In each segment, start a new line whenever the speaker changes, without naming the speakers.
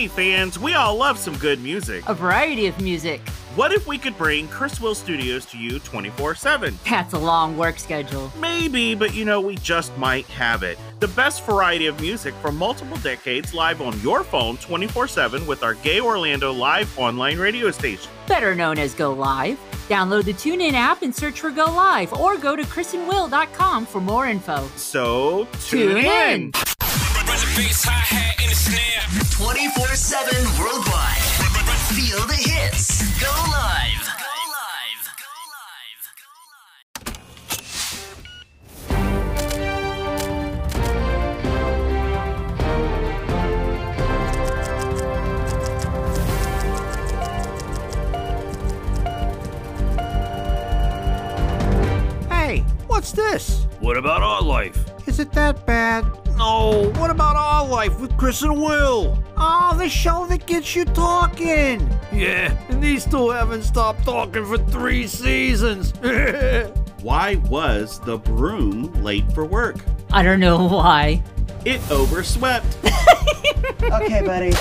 Hey fans, we all love some good music.
A variety of music.
What if we could bring Chris Will Studios to you 24 7?
That's a long work schedule.
Maybe, but you know, we just might have it. The best variety of music from multiple decades live on your phone 24 7 with our Gay Orlando live online radio station.
Better known as Go Live. Download the TuneIn app and search for Go Live or go to chrisandwill.com for more info.
So, tune,
Tune
in.
in.
24 7 worldwide. Feel the hits. Go live. Go live. Go live. Go live.
Hey, what's this?
What about our life?
Is it that bad?
No, what about our life with Chris and Will?
Oh, the show that gets you talking.
Yeah, and these two haven't stopped talking for three seasons.
Why was the broom late for work?
I don't know why.
It overswept.
Okay, buddy.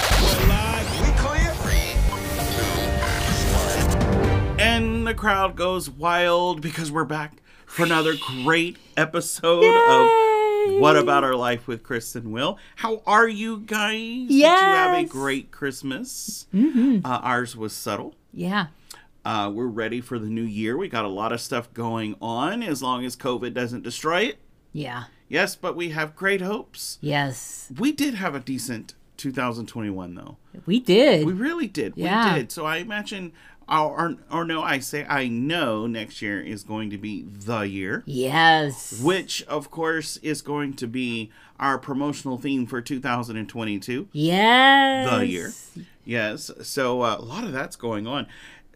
and the crowd goes wild because we're back for another great episode of What About Our Life with Chris and Will. How are you guys? Did you have a great Christmas? Uh, ours was subtle.
Yeah.
Uh, we're ready for the new year. We got a lot of stuff going on as long as COVID doesn't destroy it.
Yeah.
Yes, but we have great hopes.
Yes.
We did have a decent 2021 though.
We did.
We really did.
Yeah.
We did. So I imagine, or, or, no, I say I know next year is going to be the year,
yes.
which of course is going to be our promotional theme for 2022.
Yes.
The year. Yes. So uh, a lot of that's going on.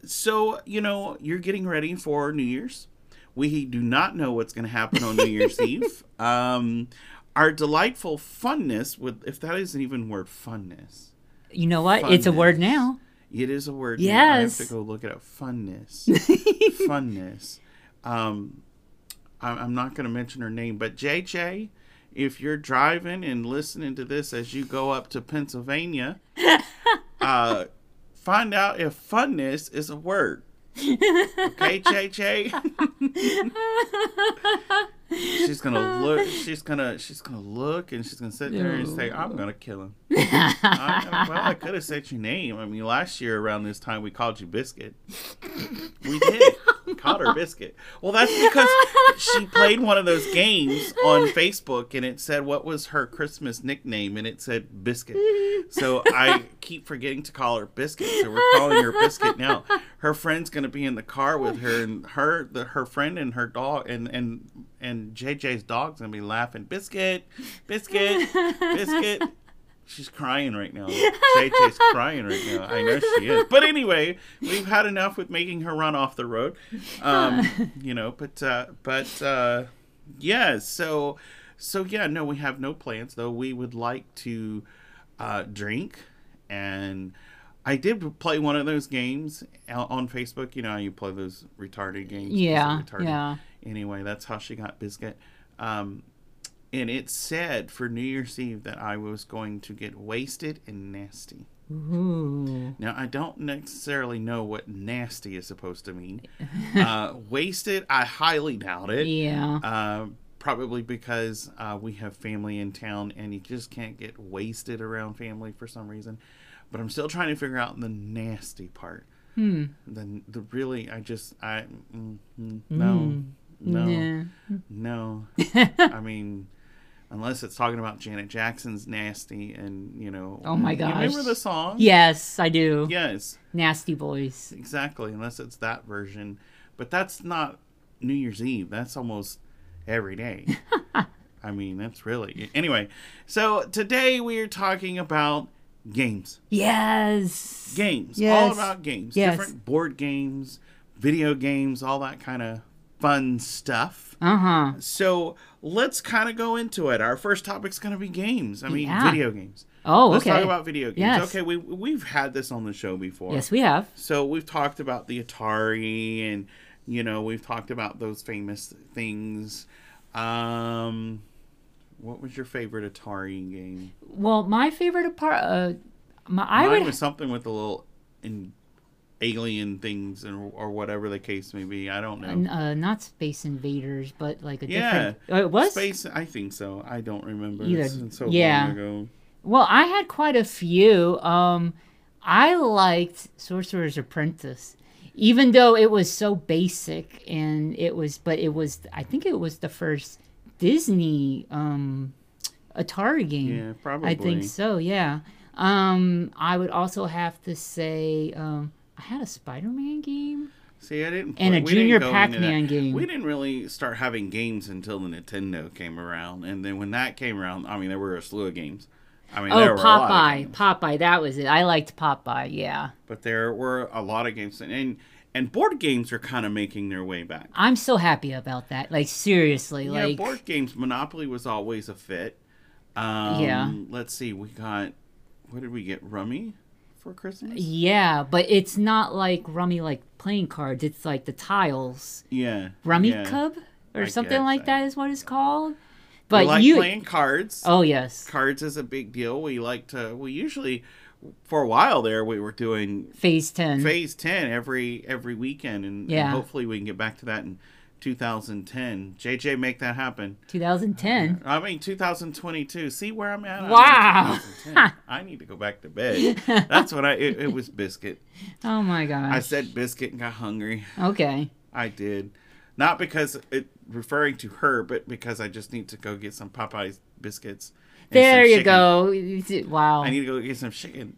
So, you know, you're getting ready for New Year's. We do not know what's going to happen on New Year's Eve. Um, our delightful funness, with if that isn't even word, funness.
You know what? It's a word now.
It is a word. now. I have
Yes.
to go look it up. Funness. Funness. Um, I'm, I'm not going to mention her name, but JJ, if you're driving and listening to this as you go up to Pennsylvania, uh, find out if funness is a word. Okay, JJ. She's gonna look. She's gonna. She's gonna look, and she's gonna sit there and say, "I'm gonna kill him." I, well, I could have said your name. I mean, last year around this time we called you Biscuit. We did. called her Biscuit. Well, that's because she played one of those games on Facebook and it said what was her Christmas nickname and it said Biscuit. So I keep forgetting to call her Biscuit. So we're calling her Biscuit now. Her friend's gonna be in the car with her and her the her friend and her dog and and and JJ's dog's gonna be laughing. Biscuit, Biscuit, Biscuit. She's crying right now. JJ's crying right now. I know she is. But anyway, we've had enough with making her run off the road. Um, you know, but uh, but uh, yeah. So so yeah. No, we have no plans though. We would like to uh, drink, and I did play one of those games on Facebook. You know, how you play those retarded games.
Yeah,
retarded.
yeah.
Anyway, that's how she got biscuit. Um, and it said for New Year's Eve that I was going to get wasted and nasty.
Ooh.
Now I don't necessarily know what nasty is supposed to mean. uh, wasted, I highly doubt it.
Yeah.
Uh, probably because uh, we have family in town, and you just can't get wasted around family for some reason. But I'm still trying to figure out the nasty part. Hmm. The the really, I just I mm, mm, no no no. I mean, unless it's talking about Janet Jackson's nasty, and you know.
Oh my
You
gosh.
remember the song?
Yes, I do.
Yes.
Nasty boys.
Exactly, unless it's that version. But that's not New Year's Eve. That's almost every day. I mean, that's really. Anyway, so today we are talking about games.
Yes.
Games.
Yes.
All about games.
Yes.
Different board games, video games, all that kind of fun stuff.
Uh huh.
So let's kind of go into it. Our first topic's going to be games. I mean,
Yeah.
video games.
Oh,
Let's
okay.
talk about video games.
Yes.
Okay, we, we've had this on the show before.
Yes, we have.
So we've talked about the Atari and you know, we've talked about those famous things. Um what was your favorite Atari game?
Well, my favorite part, uh, My, I
Mine
would.
was something with a little in alien things and or whatever the case may be. I don't know.
uh, not Space Invaders, but like a
yeah,
different. Oh, it was
space. I think so. I don't remember.
Either-
It's so
yeah.
long ago.
Well, I had quite a few. Um, I liked Sorcerer's Apprentice, even though it was so basic and it was, but it was. I think it was the first Disney um, Atari game.
Yeah, probably.
I think so. Yeah. Um, I would also have to say um, I had a Spider-Man game.
See, I didn't.
And a
we
Junior Pac-Man game.
We didn't really start having games until the Nintendo came around, and then when that came around, I mean, there were a slew of games. I mean,
Oh,
there were a lot of
Popeye. Popeye. That was it. I liked Popeye. Yeah.
but there were a lot of games, and and board games are kind of making their way back.
I'm so happy about that. Like seriously,
Yeah,
like
board games. Monopoly was always a fit. Um,
Yeah.
Let's see. We got. What did we get? Rummy for Christmas.
Yeah, but it's not like rummy like playing cards. It's like the tiles.
Yeah.
Rummy
yeah.
Cub or
I
something like
I-
that is what it's called.
We
But
like
you
playing cards.
Oh yes.
Cards is a big deal. We like to. We usually, for a while there, we were doing
Phase 10.
phase 10 every every weekend and, and
Yeah.
hopefully we can get back to that in 2010 jj make that happen
2010.
i mean 2022 see where i'm at
Wow.
2010. i need to go back to bed that's what i it, it was biscuit
Oh my
god.
i
said biscuit and got hungry
Okay.
i did not because it referring to her but because i just need to go get some popeyes biscuits
There you
chicken.
go. Wow.
i need to go get some chicken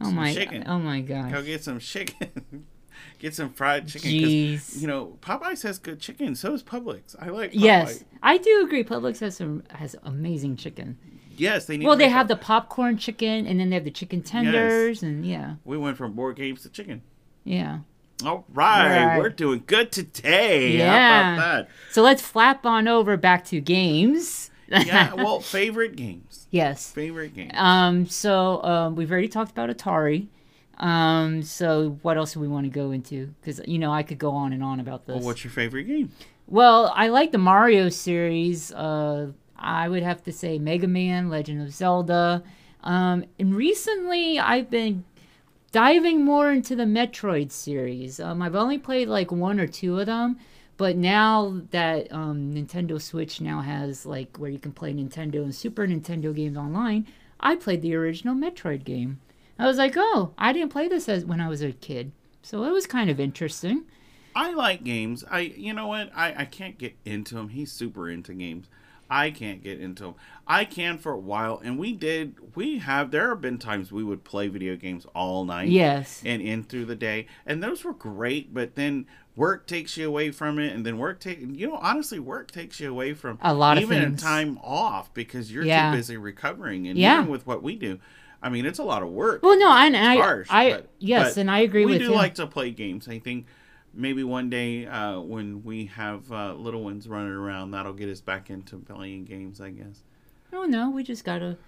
oh
some
my
chicken.
Oh my
god.
Go
get some chicken. get some fried chicken.
Jeez.
You know, Popeyes has good chicken. So does Publix. I like Popeyes.
Yes, I do agree. Publix has some has amazing chicken.
Yes, they need
Well, they have the popcorn chicken, and then they have the chicken tenders, and yeah,
We went from board games to chicken.
yeah.
All right,
Right.
we're doing good today.
Yeah.
How about
So let's flap on over back to games.
Yeah. Well, favorite games.
yes.
Favorite games.
Um. So um, we've already talked about Atari. Um. So what else do we want to go into? Because you know I could go on and on about this.
well, what's your favorite game?
Well, I like the Mario series. Uh, I would have to say Mega Man, Legend of Zelda. Um, and recently, I've been diving more into the Metroid series. Um, I've only played like one or two of them, but now that um, Nintendo Switch now has like where you can play Nintendo and Super Nintendo games online, I played the original Metroid game. I was like, oh, I didn't play this as when I was a kid, so it was kind of interesting.
I like games. I, you know what? I, I can't get into him. He's super into games. I can't get into him. I can for a while, and we did. We have. There have been times we would play video games all night.
Yes.
And in through the day, and those were great. But then work takes you away from it, and then work take. You know, honestly, work takes you away from
A lot of
even
things.
time off because you're
Yeah.
too busy recovering. And
Yeah.
even with what we do, I mean, it's a lot of work
Well, no, I, and I,
harsh.
I,
but-
yes,
but
and I agree with you.
we
with
do
you.
like to play games. I think maybe one day uh, when we have uh, little ones running around, that'll get us back into playing games. I guess.
oh no, we just gotta,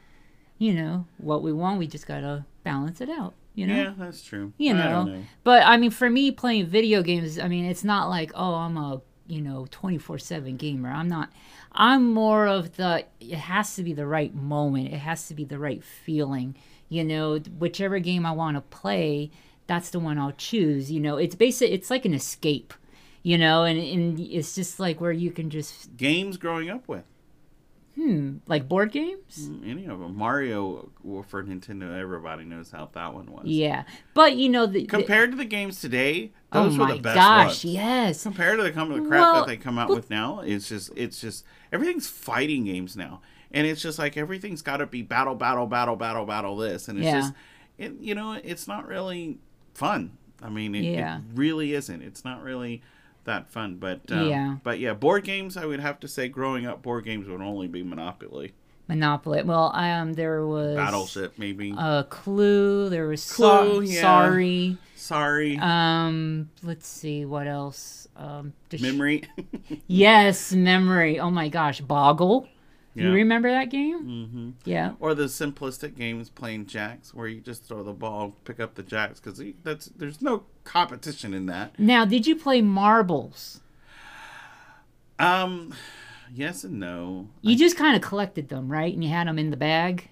you know, what we want. We just gotta balance it out. You know.
Yeah, that's true.
You know.
know.
But I mean, for me, playing video games, I mean, it's not like oh, I'm a you know 24 seven gamer. I'm not. I'm more of the. It has to be the right moment. It has to be the right feeling. You know, whichever game I want to play, that's the one I'll choose. You know, it's basic. It's like an escape. You know, and, and it's just like where you can just
Games growing up with Hmm,
like board games.
Mm, any of them. Mario for Nintendo, everybody knows how that one was.
Yeah, but you know the, the-
Compared to the games today,
oh
those were
my
the best
gosh,
ones.
yes.
compared to the, the crap
Well,
that they come out with now, it's just it's just everything's fighting games now, and it's just like everything's got to be battle, battle, battle, battle, battle. This and it's
Yeah.
just, it, you know, it's not really fun. I mean, it,
Yeah.
it really isn't. It's not really that fun. But um,
Yeah.
but yeah, board games. I would have to say, growing up, board games would only be Monopoly,
Monopoly. Well, um, there was
Battleship, maybe.
Uh, Clue. There was
Clue,
So-
yeah.
Sorry.
Sorry,
Um, let's see what else. Um,
memory.
Yes, memory. Oh my gosh, Boggle. You remember that game? Mm-hmm. Yeah.
Or the simplistic games playing jacks, where you just throw the ball, pick up the jacks, because that's there's no competition in that.
Now, did you play marbles?
Um, yes and no.
You just kind of collected them, right? And you had them in the bag.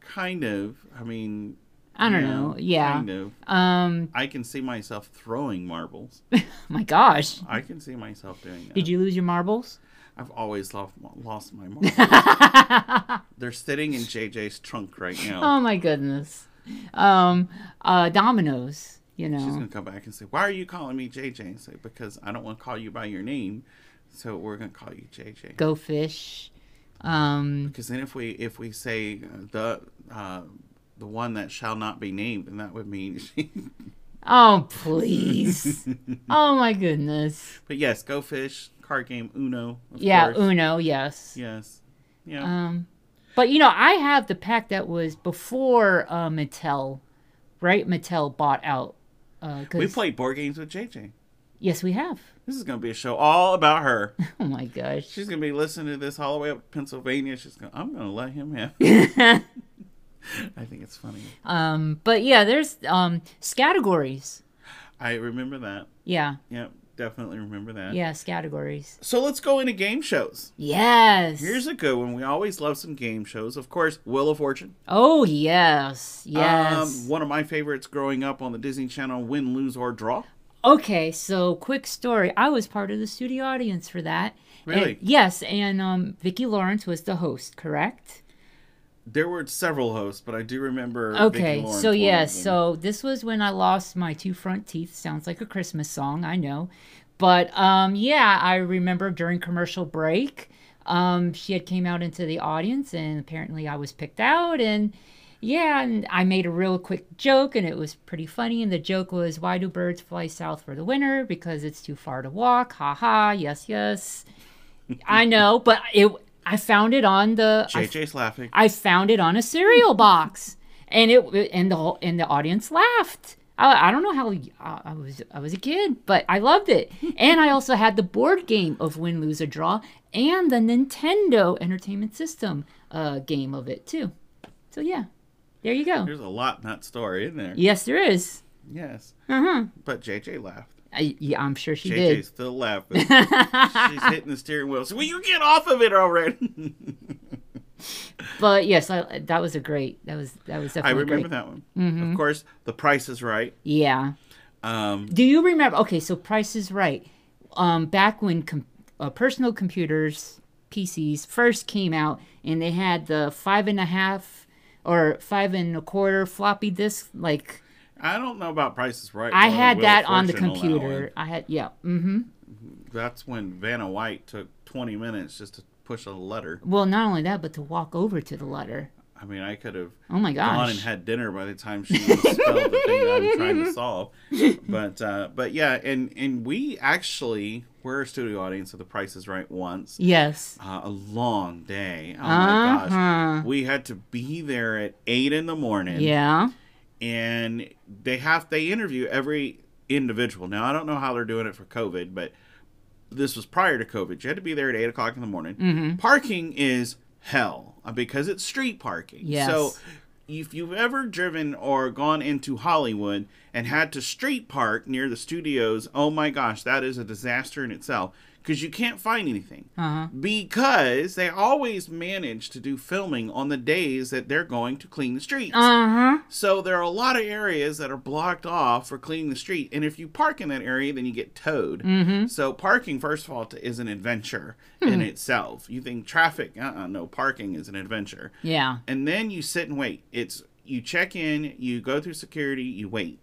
Kind of. I mean,
I don't know. Yeah.
Kind of.
Um.
I can see myself throwing marbles.
My gosh.
I can see myself doing that.
Did you lose your marbles?
I've always lost, lost my marbles. They're sitting in JJ's trunk right now.
Oh my goodness. Um. Uh. Dominoes. You know, She's
gonna come back and say, "Why are you calling me JJ?" And say, "Because I don't want to call you by your name, so we're gonna call you JJ."
Go fish. Um.
Because then if we if we say uh, the uh, the one that shall not be named, then that would mean. She...
Oh please. oh my goodness.
but yes, go fish card game Uno. Of
Yeah.
course.
Uno. Yes.
Yes. Yeah.
Um. But you know, I have the pack that was before uh, Mattel, right? Mattel bought out. Uh,
we played board games with JJ.
Yes, we have.
This is gonna be a show all about her.
Oh my gosh.
She's gonna be listening to this all the way up to Pennsylvania. She's gonna. I'm gonna let him have. I think it's funny.
Um. But yeah, there's um categories.
I remember that.
Yeah.
Yep, definitely remember that.
Yes, categories.
So let's go into game shows.
Yes.
Here's a good one. We always love some game shows. Of course, Wheel of Fortune.
Oh yes. Yes.
Um, one of my favorites growing up on the Disney Channel, Win, Lose, or Draw.
Okay, so quick story. I was part of the studio audience for that.
Really?
And- yes, and um, Vicki Lawrence was the host, correct?
There were several hosts, but I do remember.
Okay, so
one of
yes,
them.
so this was when I lost my two front teeth. Sounds like a Christmas song, I know. But um, yeah, I remember during commercial break, um, she had came out into the audience, and apparently I was picked out, and yeah, and I made a real quick joke, and it was pretty funny. And the joke was, "Why do birds fly south for the winter? Because it's too far to walk." Ha ha. Yes, yes. I know, but it. I found it on the. I
JJ's laughing.
I found it on a cereal box, and it and the whole, and the audience laughed. I, I don't know how I, I was I was a kid, but I loved it. And I also had the board game of Win, Lose, or Draw, and the Nintendo Entertainment System uh, game of it too. So yeah, there you go.
There's a lot in that story, isn't there?
Yes, there is.
Yes.
Uh huh.
But JJ laughed.
I, yeah, I'm sure she
JJ's
did.
still laughing. She's hitting the steering wheel. So, will you get off of it already?
But yes, I, that was a great. That was that was
I remember
great.
that one.
Mm-hmm.
Of course, The Price is Right.
Yeah.
Um,
Do you remember? Okay, so Price is Right. Um, back when com- uh, personal computers, PCs, first came out, and they had the five and a half or five and a quarter floppy disk. Like
I don't know about Price is Right.
I had that on the computer. I had yeah. Mm-hmm.
That's when Vanna White took 20 minutes just to push a letter.
Well, not only that, but to walk over to the letter.
I mean, I could have
Oh my gosh.
gone and had dinner by the time she spelled the thing that I'm trying to solve. But uh, but yeah, and and we actually were a studio audience of The Price is Right once.
yes.
Uh, a long day. Oh my
Uh-huh.
gosh. We had to be there at eight in the morning.
Yeah.
And they have they interview every individual. Now I don't know how they're doing it for COVID, but this was prior to COVID. You had to be there at eight o'clock in the morning.
Mm-hmm.
Parking is hell uh, because it's street parking.
Yes.
So if you've ever driven or gone into Hollywood and had to street park near the studios, oh my gosh, that is a disaster in itself because you can't find anything.
Uh-huh.
Because they always manage to do filming on the days that they're going to clean the streets.
Uh huh.
So there are a lot of areas that are blocked off for cleaning the street, and if you park in that area, then you get towed. Mm-hmm. So parking, first of all, is an adventure in itself. You think traffic? Uh-uh, no, parking is an adventure.
Yeah.
And then you sit and wait. It's you check in, you go through security, you wait,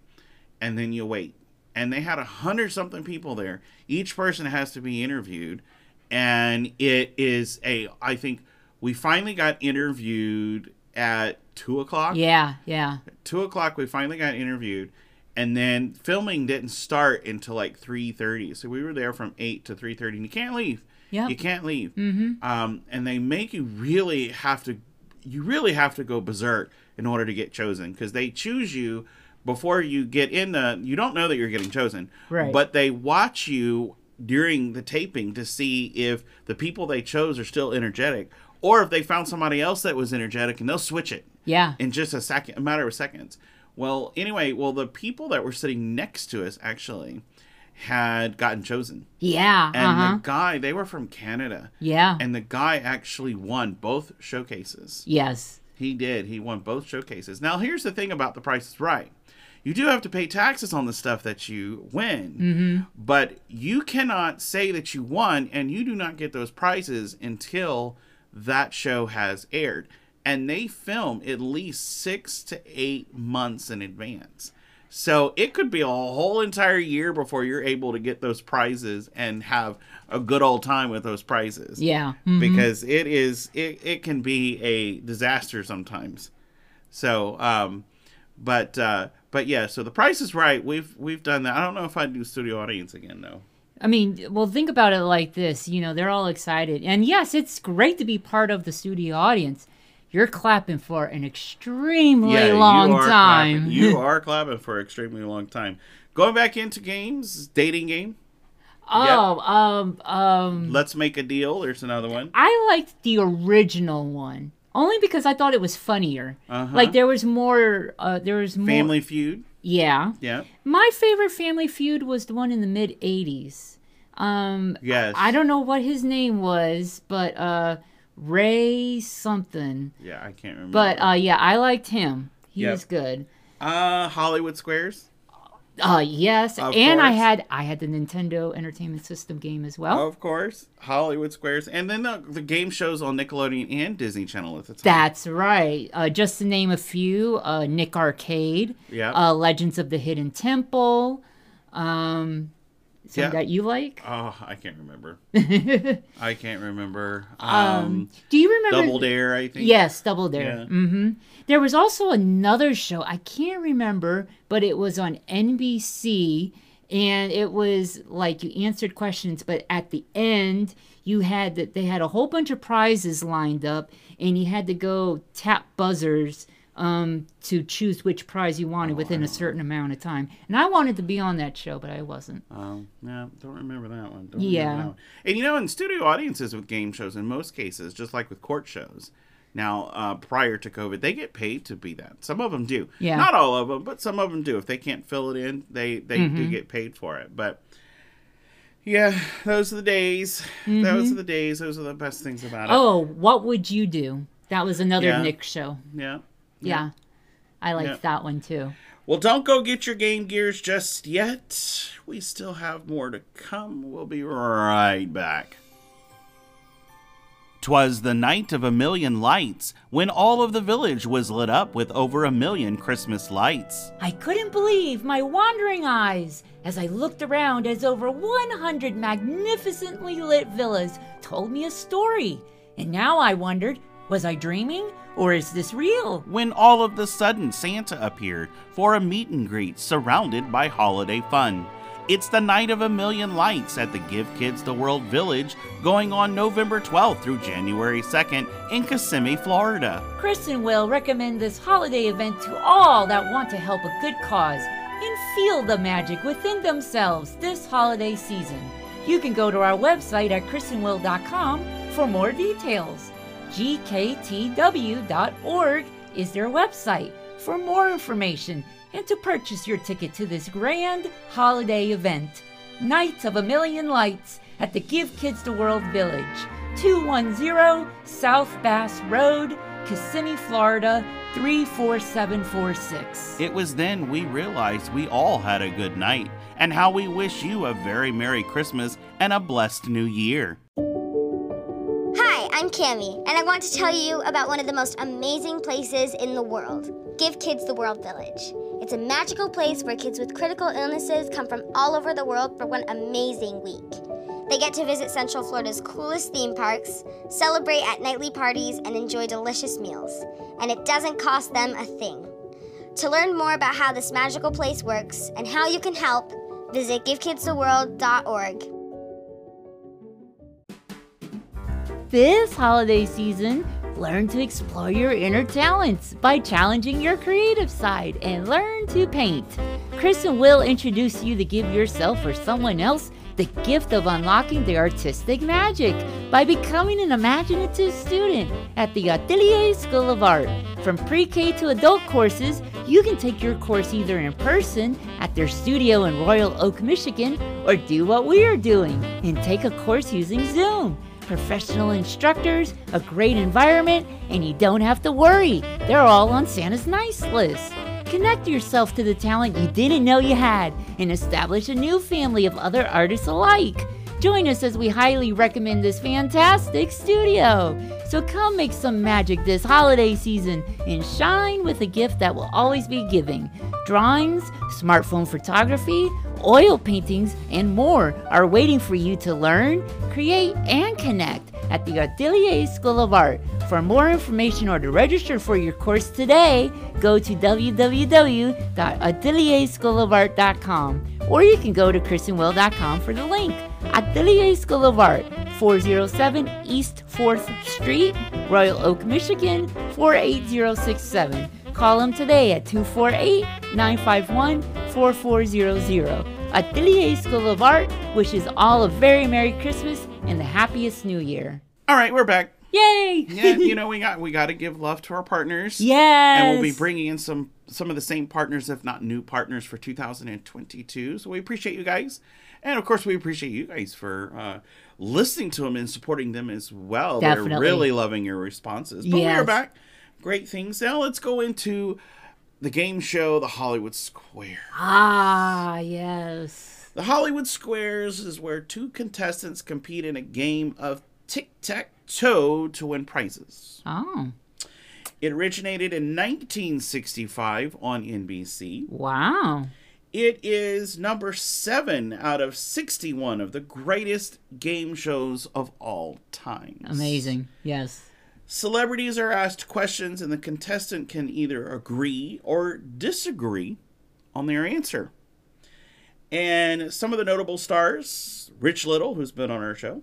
and then you wait. And they had a hundred something people there. Each person has to be interviewed, and it is a. I think we finally got interviewed at two o'clock
Yeah. Yeah.
two o'clock we finally got interviewed and then filming didn't start until like 3.30 so we were there from 8 to 3.30 and you can't leave
Yep.
you can't leave mm-hmm. um, and they make you really have to you really have to go berserk in order to get chosen because they choose you before you get in the you don't know that you're getting chosen
Right.
but they watch you during the taping to see if the people they chose are still energetic or if they found somebody else that was energetic and they'll switch it
Yeah.
in just a second, a matter of seconds. Well, anyway, well, the people that were sitting next to us actually had gotten chosen,
Yeah.
and
Uh huh.
the guy they were from Canada,
Yeah.
and the guy actually won both showcases.
yes.
He did. He won both showcases. Now, here's the thing about The Price is Right. You do have to pay taxes on the stuff that you win,
Mm-hmm.
but you cannot say that you won and you do not get those prizes until that show has aired. And they film at least six to eight months in advance. So it could be a whole entire year before you're able to get those prizes and have a good old time with those prizes
Yeah. Mhm.
because it is it, it can be a disaster sometimes so um but uh but yeah so the price is right we've we've done that i don't know if i'd do studio audience again though
I mean, well, think about it like this. You know, they're all excited. And yes, it's great to be part of the studio audience. You're clapping for an extremely long
you
time.
clapping. you are clapping for an extremely long time going back into games dating game
oh, um, um,
let's make a deal there's another one
I liked the original one only because I thought it was funnier.
Uh-huh.
Like there was more. Uh, there was more.
family feud
Yeah.
yeah
My favorite Family Feud was the one in the mid '80s. Um,
yes
I don't know what his name was, but uh, Ray something.
yeah i can't remember
But uh, yeah, I liked him. He
Yep.
was good.
uh hollywood squares
Uh, yes,
Of
and I had I had the Nintendo Entertainment System game as well.
Of course, Hollywood Squares, and then the, the game shows on Nickelodeon and Disney Channel at the time.
That's right. Uh, just to name a few: uh, Nick Arcade,
Yeah.
uh, Legends of the Hidden Temple. Um, some
Yeah.
that you like?
oh, I can't remember. I can't remember. Um,
Um, do you remember?
Double Dare, I think.
Yes, Double Dare.
Yeah.
hmm There was also another show I can't remember, but it was on NBC, and it was like you answered questions, but at the end you had that they had a whole bunch of prizes lined up, and you had to go tap buzzers um, to choose which prize you wanted within a certain amount of time. And I wanted to be on that show, but I wasn't.
Um, no, don't remember that one. Don't
Yeah.
That one. And you know, in studio audiences with game shows, in most cases, just like with court shows, now uh, prior to COVID, they get paid to be that. Some of them do.
Yeah.
Not all of them, but some of them do. If they can't fill it in, they they
Mm-hmm.
do get paid for it. But yeah, those are the days. Those are the days. Those are the best things about it.
Mm-hmm. Oh, what would you do? That was another
Yeah.
Nick show.
Yeah.
Yeah. I liked
Yeah.
that one too.
Well, don't go get your Game Gears just yet. We still have more to come. We'll be right back. 'Twas the night of a million lights, when all of the village was lit up with over a million Christmas lights.
I couldn't believe my wandering eyes as I looked around as over 100 magnificently lit villas told me a story. And now I wondered, was I dreaming or is this real?
When all of the sudden Santa appeared for a meet and greet surrounded by holiday fun. It's the night of a million lights at the Give Kids the World Village, going on November 12th through January 2nd in Kissimmee, Florida.
Chris and Will recommend this holiday event to all that want to help a good cause and feel the magic within themselves this holiday season. You can go to our website at chrisandwill.com for more details. GKTW.org is their website for more information and to purchase your ticket to this grand holiday event. Night of a Million Lights at the Give Kids the World Village, 210 South Bass Road, Kissimmee, Florida 34746.
It was then we realized we all had a good night and how we wish you a very Merry Christmas and a blessed New Year.
I'm Cami, and I want to tell you about one of the most amazing places in the world Give Kids the World Village. It's a magical place where kids with critical illnesses come from all over the world for one amazing week. They get to visit Central Florida's coolest theme parks, celebrate at nightly parties, and enjoy delicious meals. And it doesn't cost them a thing. To learn more about how this magical place works and how you can help, visit givekidstheworld.org.
This holiday season, learn to explore your inner talents by challenging your creative side and learn to paint. Chris and Will introduce you to give yourself or someone else the gift of unlocking the artistic magic by becoming an imaginative student at the Atelier School of Art. From pre K to adult courses, you can take your course either in person at their studio in Royal Oak, Michigan, or do what we are doing and take a course using Zoom. Professional instructors, a great environment, and you don't have to worry. They're all on Santa's nice list. Connect yourself to the talent you didn't know you had and establish a new family of other artists alike. Join us as we highly recommend this fantastic studio. So come make some magic this holiday season and shine with a gift that will always be giving. Drawings, smartphone photography, oil paintings, and more are waiting for you to learn, create, and connect at the Atelier School of Art. For more information or to register for your course today, go to www.atelierschoolofart.com or you can go to chrisandwill.com for the link. Atelier School of Art, 407 East 4th Street, Royal Oak, Michigan, 48067. Call them today at 248 951 4400. Atelier School of Art wishes all a very Merry Christmas and the happiest New Year.
All right, we're back.
Yay!
Yeah, you know we got we got to give love to our partners.
yes!
and we'll be bringing in some some of the same partners, if not new partners, for 2022. So we appreciate you guys, and of course we appreciate you guys for uh, listening to them and supporting them as well.
Definitely.
They're really loving your responses. But we are back. Great things. Now let's go into the game show, the Hollywood Square.
Ah, yes.
The Hollywood Squares is where two contestants compete in a game of tic tac toe to win prizes.
Oh,
It originated in 1965 on NBC.
wow.
It is number seven out of 61 of the greatest game shows of all time.
Amazing. Yes.
Celebrities are asked questions, and the contestant can either agree or disagree on their answer. And some of the notable stars Rich Little, who's been on our show,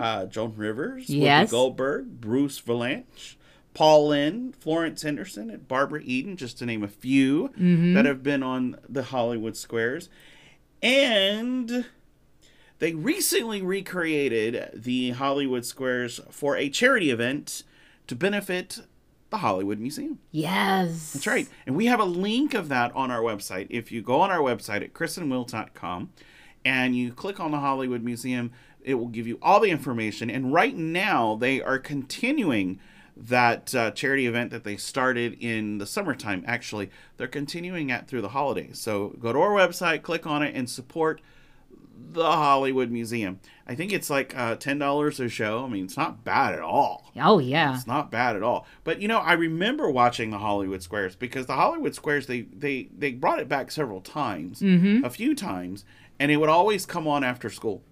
uh, Joan Rivers, Whoopi
Yes.
Goldberg, Bruce Vilanch, Paul Lynde, Florence Henderson, and Barbara Eden, just to name a few that have been on the Hollywood Squares. And they recently recreated the Hollywood Squares for a charity event to benefit the Hollywood Museum.
Yes.
That's right. And we have a link of that on our website. If you go on our website at chrisandwill.com and you click on the Hollywood Museum, it will give you all the information. And right now, they are continuing that uh, charity event that they started in the summertime. Actually, they're continuing that through the holidays. So go to our website, click on it, and support the Hollywood Museum. I think it's like uh, $10 a show. I mean, it's not bad at all.
Oh, yeah.
It's not bad at all. But you know, I remember watching the Hollywood Squares because the Hollywood Squares they they they brought it back several times,
Mm-hmm.
a few times, and it would always come on after school.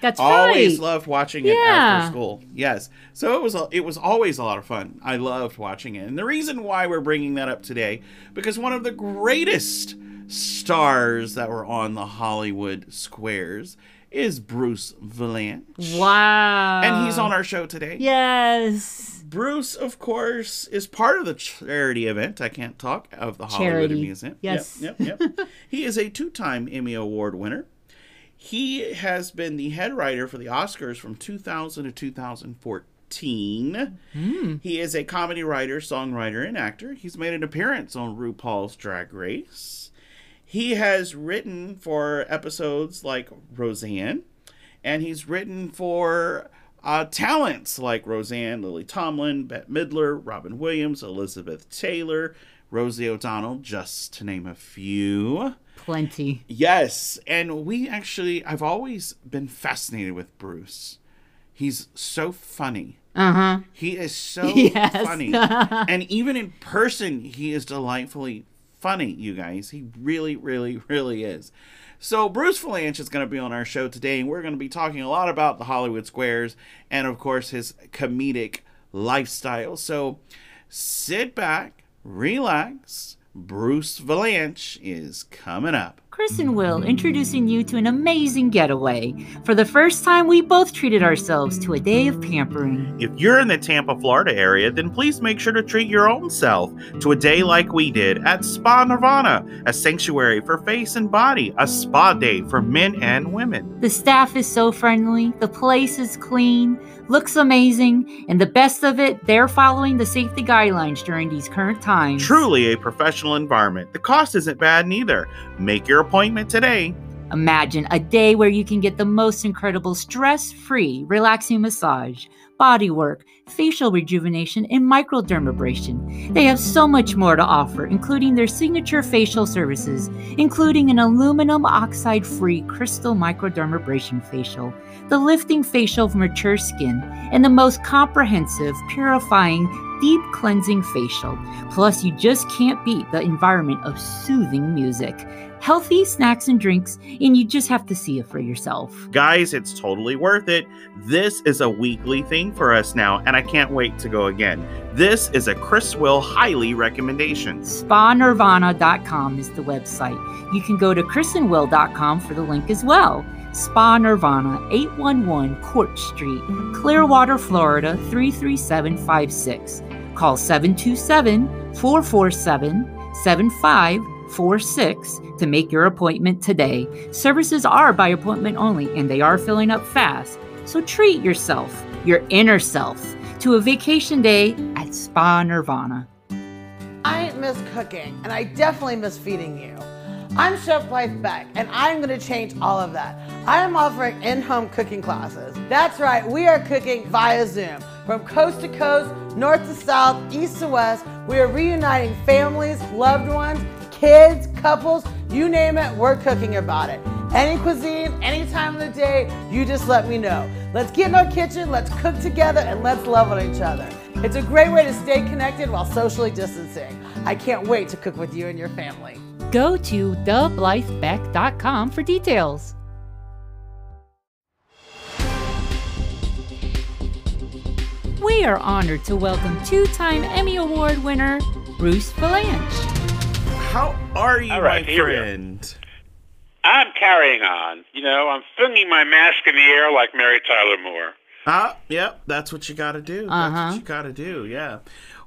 That's
Always
right.
loved watching it
Yeah.
after school. Yes, so it was a, it was always a lot of fun. I loved watching it, and the reason why we're bringing that up today because one of the greatest stars that were on the Hollywood Squares is Bruce Vilanch,
wow.
and he's on our show today.
Yes.
Bruce, of course, is part of the charity event. I can't talk of the Hollywood
Charity.
Museum.
Yes.
Yep, yep, yep. he is a two-time Emmy Award winner. He has been the head writer for the Oscars from 2000 to 2014. Hmm. He is a comedy writer, songwriter, and actor. He's made an appearance on RuPaul's Drag Race. He has written for episodes like Roseanne, and he's written for uh, talents like Roseanne, Lily Tomlin, Bette Midler, Robin Williams, Elizabeth Taylor, Rosie O'Donnell, just to name a few.
Plenty.
Yes, and we actually, I've always been fascinated with Bruce. He's so funny.
Uh huh.
He is so
Yes.
funny. and even in person, he is delightfully funny, you guys. He really, really, really is. So, Bruce Vilanch is going to be on our show today, and we're going to be talking a lot about the Hollywood Squares and, of course, his comedic lifestyle. So, sit back, relax. Bruce Vilanch is coming up.
Chris and Will introducing you to an amazing getaway. For the first time, we both treated ourselves to a day of pampering.
If you're in the Tampa, Florida area, then please make sure to treat your own self to a day like we did at Spa Nirvana, a sanctuary for face and body, a spa day for men and women.
The staff is so friendly, the place is clean, looks amazing, and the best of it, they're following the safety guidelines during these current times.
Truly a professional environment. The cost isn't bad neither. Make your appointment today.
Imagine a day where you can get the most incredible stress free, relaxing massage, body work, facial rejuvenation, and microdermabrasion. They have so much more to offer, including their signature facial services, including an aluminum oxide free crystal microdermabrasion facial, the lifting facial for mature skin, and the most comprehensive, purifying, deep cleansing facial. Plus, you just can't beat the environment of soothing music. Healthy snacks and drinks, and you just have to see it for yourself.
Guys, it's totally worth it. This is a weekly thing for us now, and I can't wait to go again. This is a Chris Will highly recommendation.
SpaNirvana.com is the website. You can go to chrisandwill.com for the link as well. Spa Nirvana, 811 Court Street, Clearwater, Florida 33756. Call 727 447 7546 to make your appointment today. Services are by appointment only and they are filling up fast. So treat yourself, your inner self, to a vacation day at Spa Nirvana.
I miss cooking, and I definitely miss feeding you. I'm Chef Blythe Beck, and I'm going to change all of that. I am offering in home cooking classes. That's right, we are cooking via Zoom. From coast to coast, north to south, east to west, we are reuniting families, loved ones, kids, couples, you name it, we're cooking about it. Any cuisine, any time of the day, you just let me know. Let's get in our kitchen, let's cook together, and let's love on each other. It's a great way to stay connected while socially distancing. I can't wait to cook with you and your family.
Go to theblythebeck.com for details. We are honored to welcome two time Emmy Award winner Bruce Vilanch.
How are you,
All right,
my
here we are.
friend?
I'm carrying on. You know, I'm flinging my mask in the air like Mary Tyler Moore.
Ah, yep, that's what you got to do. That's
Uh-huh.
what you got to do. Yeah.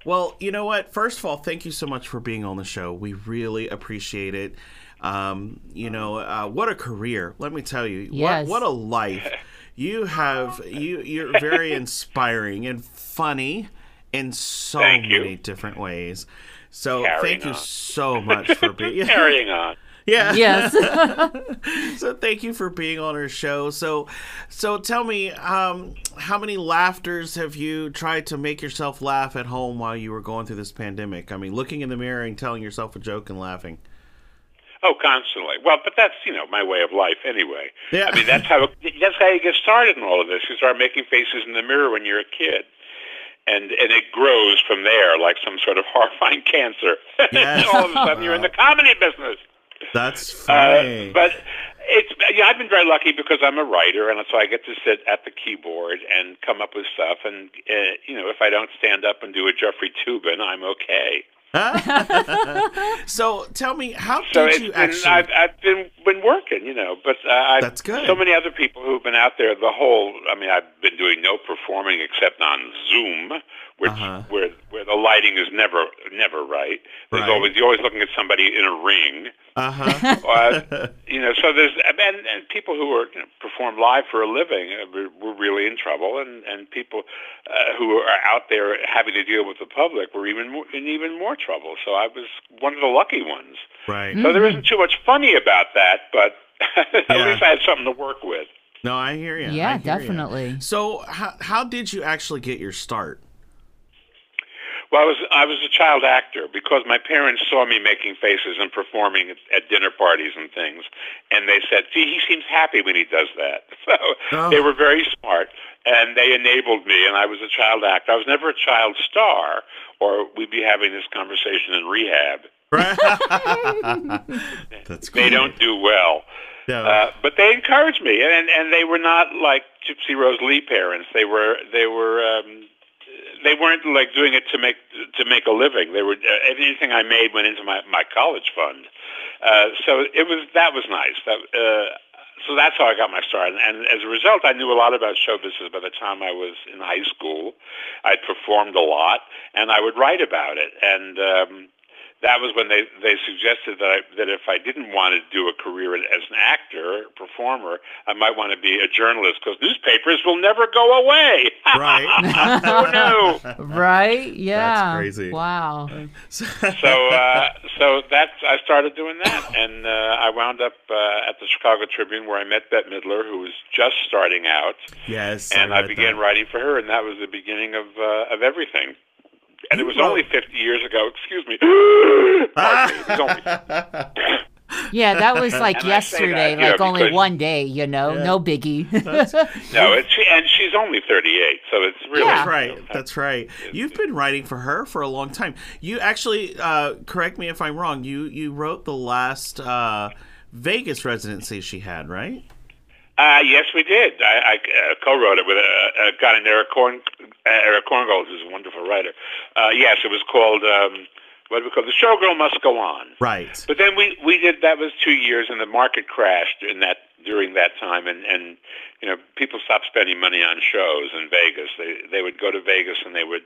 Well, you know what? First of all, thank you so much for being on the show. We really appreciate it. Um, you know, uh, what a career. Let me tell you.
Yes.
What what a life. You have you you're very inspiring and funny in so
Thank you.
many different ways. So
Carrying
thank you
on.
so much for being
carrying on.
Yeah.
Yes.
so thank you for being on our show. So, so tell me, um, how many laughters have you tried to make yourself laugh at home while you were going through this pandemic? I mean, looking in the mirror and telling yourself a joke and laughing.
Oh, constantly. Well, but that's you know my way of life anyway.
Yeah.
I mean that's how that's how you get started in all of this. You start making faces in the mirror when you're a kid, and and it grows from there like some sort of horrifying cancer.
Yes.
all of a sudden you're in the comedy business.
That's
Uh,
funny.
but it's yeah, I've been very lucky because I'm a writer, and so I get to sit at the keyboard and come up with stuff. And uh, you know, if I don't stand up and do a Jeffrey Toobin, I'm okay.
so tell me, how
So
did you
been,
actually?
I've, I've been been working, you know, but uh, I've,
That's good.
So many other people who've been out there. The whole, I mean, I've been doing no performing except on Zoom, which
Uh-huh.
where the lighting is never never right. There's
Right.
always you're always looking at somebody in a ring.
Uh huh.
Uh, you know, so there's and, and people who are you know, perform live for a living uh, were, were really in trouble, and and people uh, who are out there having to deal with the public were even more, in even more trouble. So I was one of the lucky ones.
right.
So there isn't too much funny about that, but at
Yeah.
least I had something to work with.
No, I hear you.
Yeah, definitely.
So, how how did you actually get your start?
Well, I was I was a child actor because my parents saw me making faces and performing at, at dinner parties and things, and they said, "Gee, he seems happy when he does that." So
Oh.
they were very smart, and they enabled me. And I was a child actor. I was never a child star, or we'd be having this conversation in rehab.
That's
good.
They
don't do well.
No.
Uh, but they encouraged me, and and they were not like Gypsy Rose Lee parents. They were they were um, they weren't like doing it to make to make a living. They were uh, anything I made went into my my college fund. Uh, so it was that was nice. That uh, so that's how I got my start. And, and as a result, I knew a lot about show business by the time I was in high school. I'd performed a lot, and I would write about it. And um, that was when they, they suggested that I, that if I didn't want to do a career as an actor, performer, I might want to be a journalist because newspapers will never go away.
Right.
oh no.
Right? Yeah.
That's crazy.
Wow.
So uh, so that's I started doing that, and uh, I wound up uh, at the Chicago Tribune where I met Bette Midler, who was just starting out,
yes.
and I
read
began
that.
writing for her, and that was the beginning of uh, of everything. And it was only 50 years ago. Excuse me. Me. It was only
Yeah, that was like
And I say that,
yesterday,
know,
like only
because-
one day, you know,
Yeah.
no biggie.
no, it's and she's only 38, so it's really
Yeah.
That's right. That's right. You've been writing for her for a long time. You actually, uh, correct me if I'm wrong. You you wrote the last uh, Vegas residency she had, right?
Uh, yes, we did. I, I uh, co-wrote it with a, a guy named Eric Korn, Eric Korngold, who's a wonderful writer. Uh, yes, it was called um, what do we call the showgirl must go on.
Right.
But then we we did that was two years, and the market crashed in that during that time, and and you know people stopped spending money on shows in Vegas. They they would go to Vegas and they would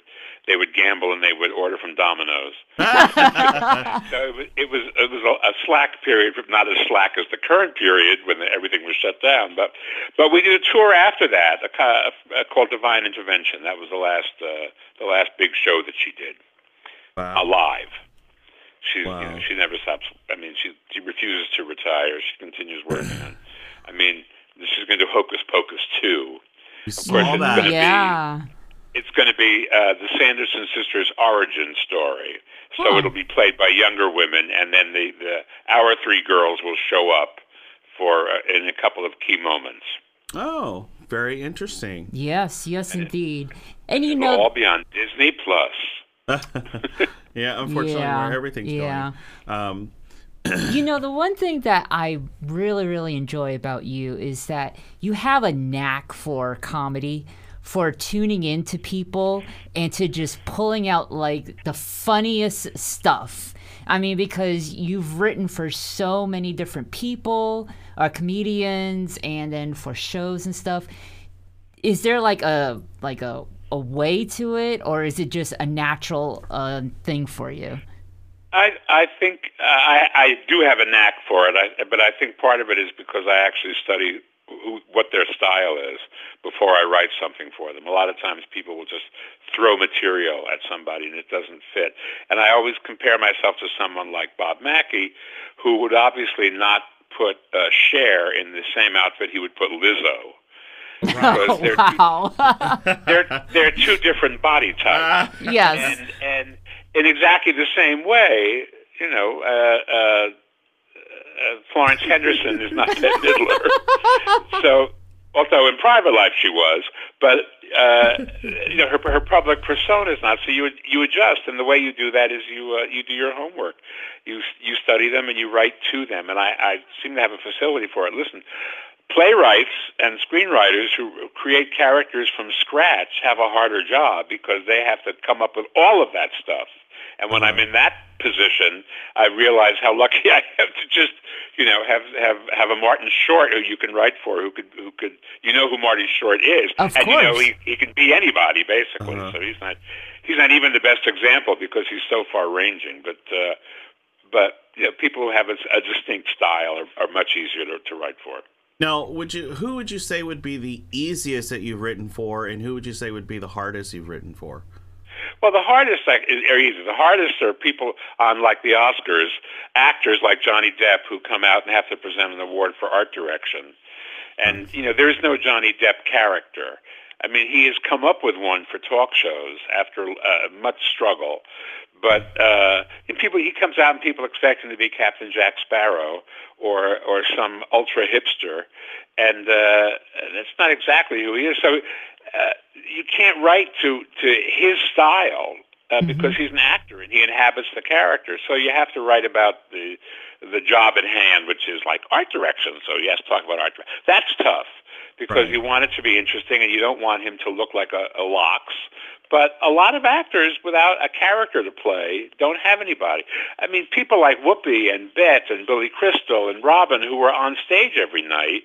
they would gamble and they would order from Domino's. so it was it was, it was a, a slack period, but not as slack as the current period when everything was shut down. But but we did a tour after that, a, uh, called Divine Intervention. That was the last uh, the last big show that she did
Wow.
alive. She's you know, she never stops. I mean, she she refuses to retire. She continues working on. I mean, she's going to do Hocus Pocus too.
You
course,
saw
it's
that.
gonna be-
yeah.
It's going to be uh, the Sanderson sisters' origin story. So
Huh.
it'll be played by younger women, and then the, the our three girls will show up for uh, in a couple of key moments.
Oh, very interesting.
Yes, yes, indeed. And you
It'll
know,
all be on Disney Plus.
yeah, unfortunately,
Yeah,
where everything's
yeah.
going. Um,
you know, the one thing that I really, really enjoy about you is that you have a knack for comedy, for tuning into people and to just pulling out like the funniest stuff. I mean, because you've written for so many different people, uh, comedians, and then for shows and stuff. Is there like a like a a way to it, or is it just a natural uh, thing for you?
I I think uh, I I do have a knack for it, I, but I think part of it is because I actually study who, what their style is before I write something for them. A lot of times people will just throw material at somebody and it doesn't fit. And I always compare myself to someone like Bob Mackie, who would obviously not put uh, Cher in the same outfit he would put Lizzo. Because they're,
wow.
they're, they're two different body types
yes.
and and in exactly the same way, you know, uh, uh, uh, Florence Henderson is not Bette Midler. so, although in private life she was, but uh, you know, her her public persona is not. So you you adjust, and the way you do that is you uh, you do your homework. You you study them and you write to them, and I, I seem to have a facility for it. Listen. Playwrights and screenwriters who create characters from scratch have a harder job because they have to come up with all of that stuff. And when I'm in that position, I realize how lucky I am to just, you know, have have have a Martin Short who you can write for, who could who could, you know, who Marty Short is,
Of
and you know he he can be anybody basically.
Uh-huh.
So he's not he's not even the best example because he's so far ranging. But uh, but you know, people who have a, a distinct style are, are much easier to, to write for.
now, would you? Who would you say would be the easiest that you've written for, and who would you say would be the hardest you've written for?
Well, the hardest are easy. The hardest are people on like the Oscars, actors like Johnny Depp who come out and have to present an award for art direction. And you know, there's no Johnny Depp character. I mean, he has come up with one for talk shows after uh, much struggle. But uh, people, he comes out and people expect him to be Captain Jack Sparrow or or some ultra hipster, and uh, that's not exactly who he is. So uh, you can't write to to his style uh, because he's an actor and he inhabits the character. So you have to write about the the job at hand, which is like art direction. So you have to talk about art. Direction. That's tough because
Right.
you want it to be interesting and you don't want him to look like a, a lox. But a lot of actors without a character to play don't have anybody. I mean, people like Whoopi and Bette and Billy Crystal and Robin, who were on stage every night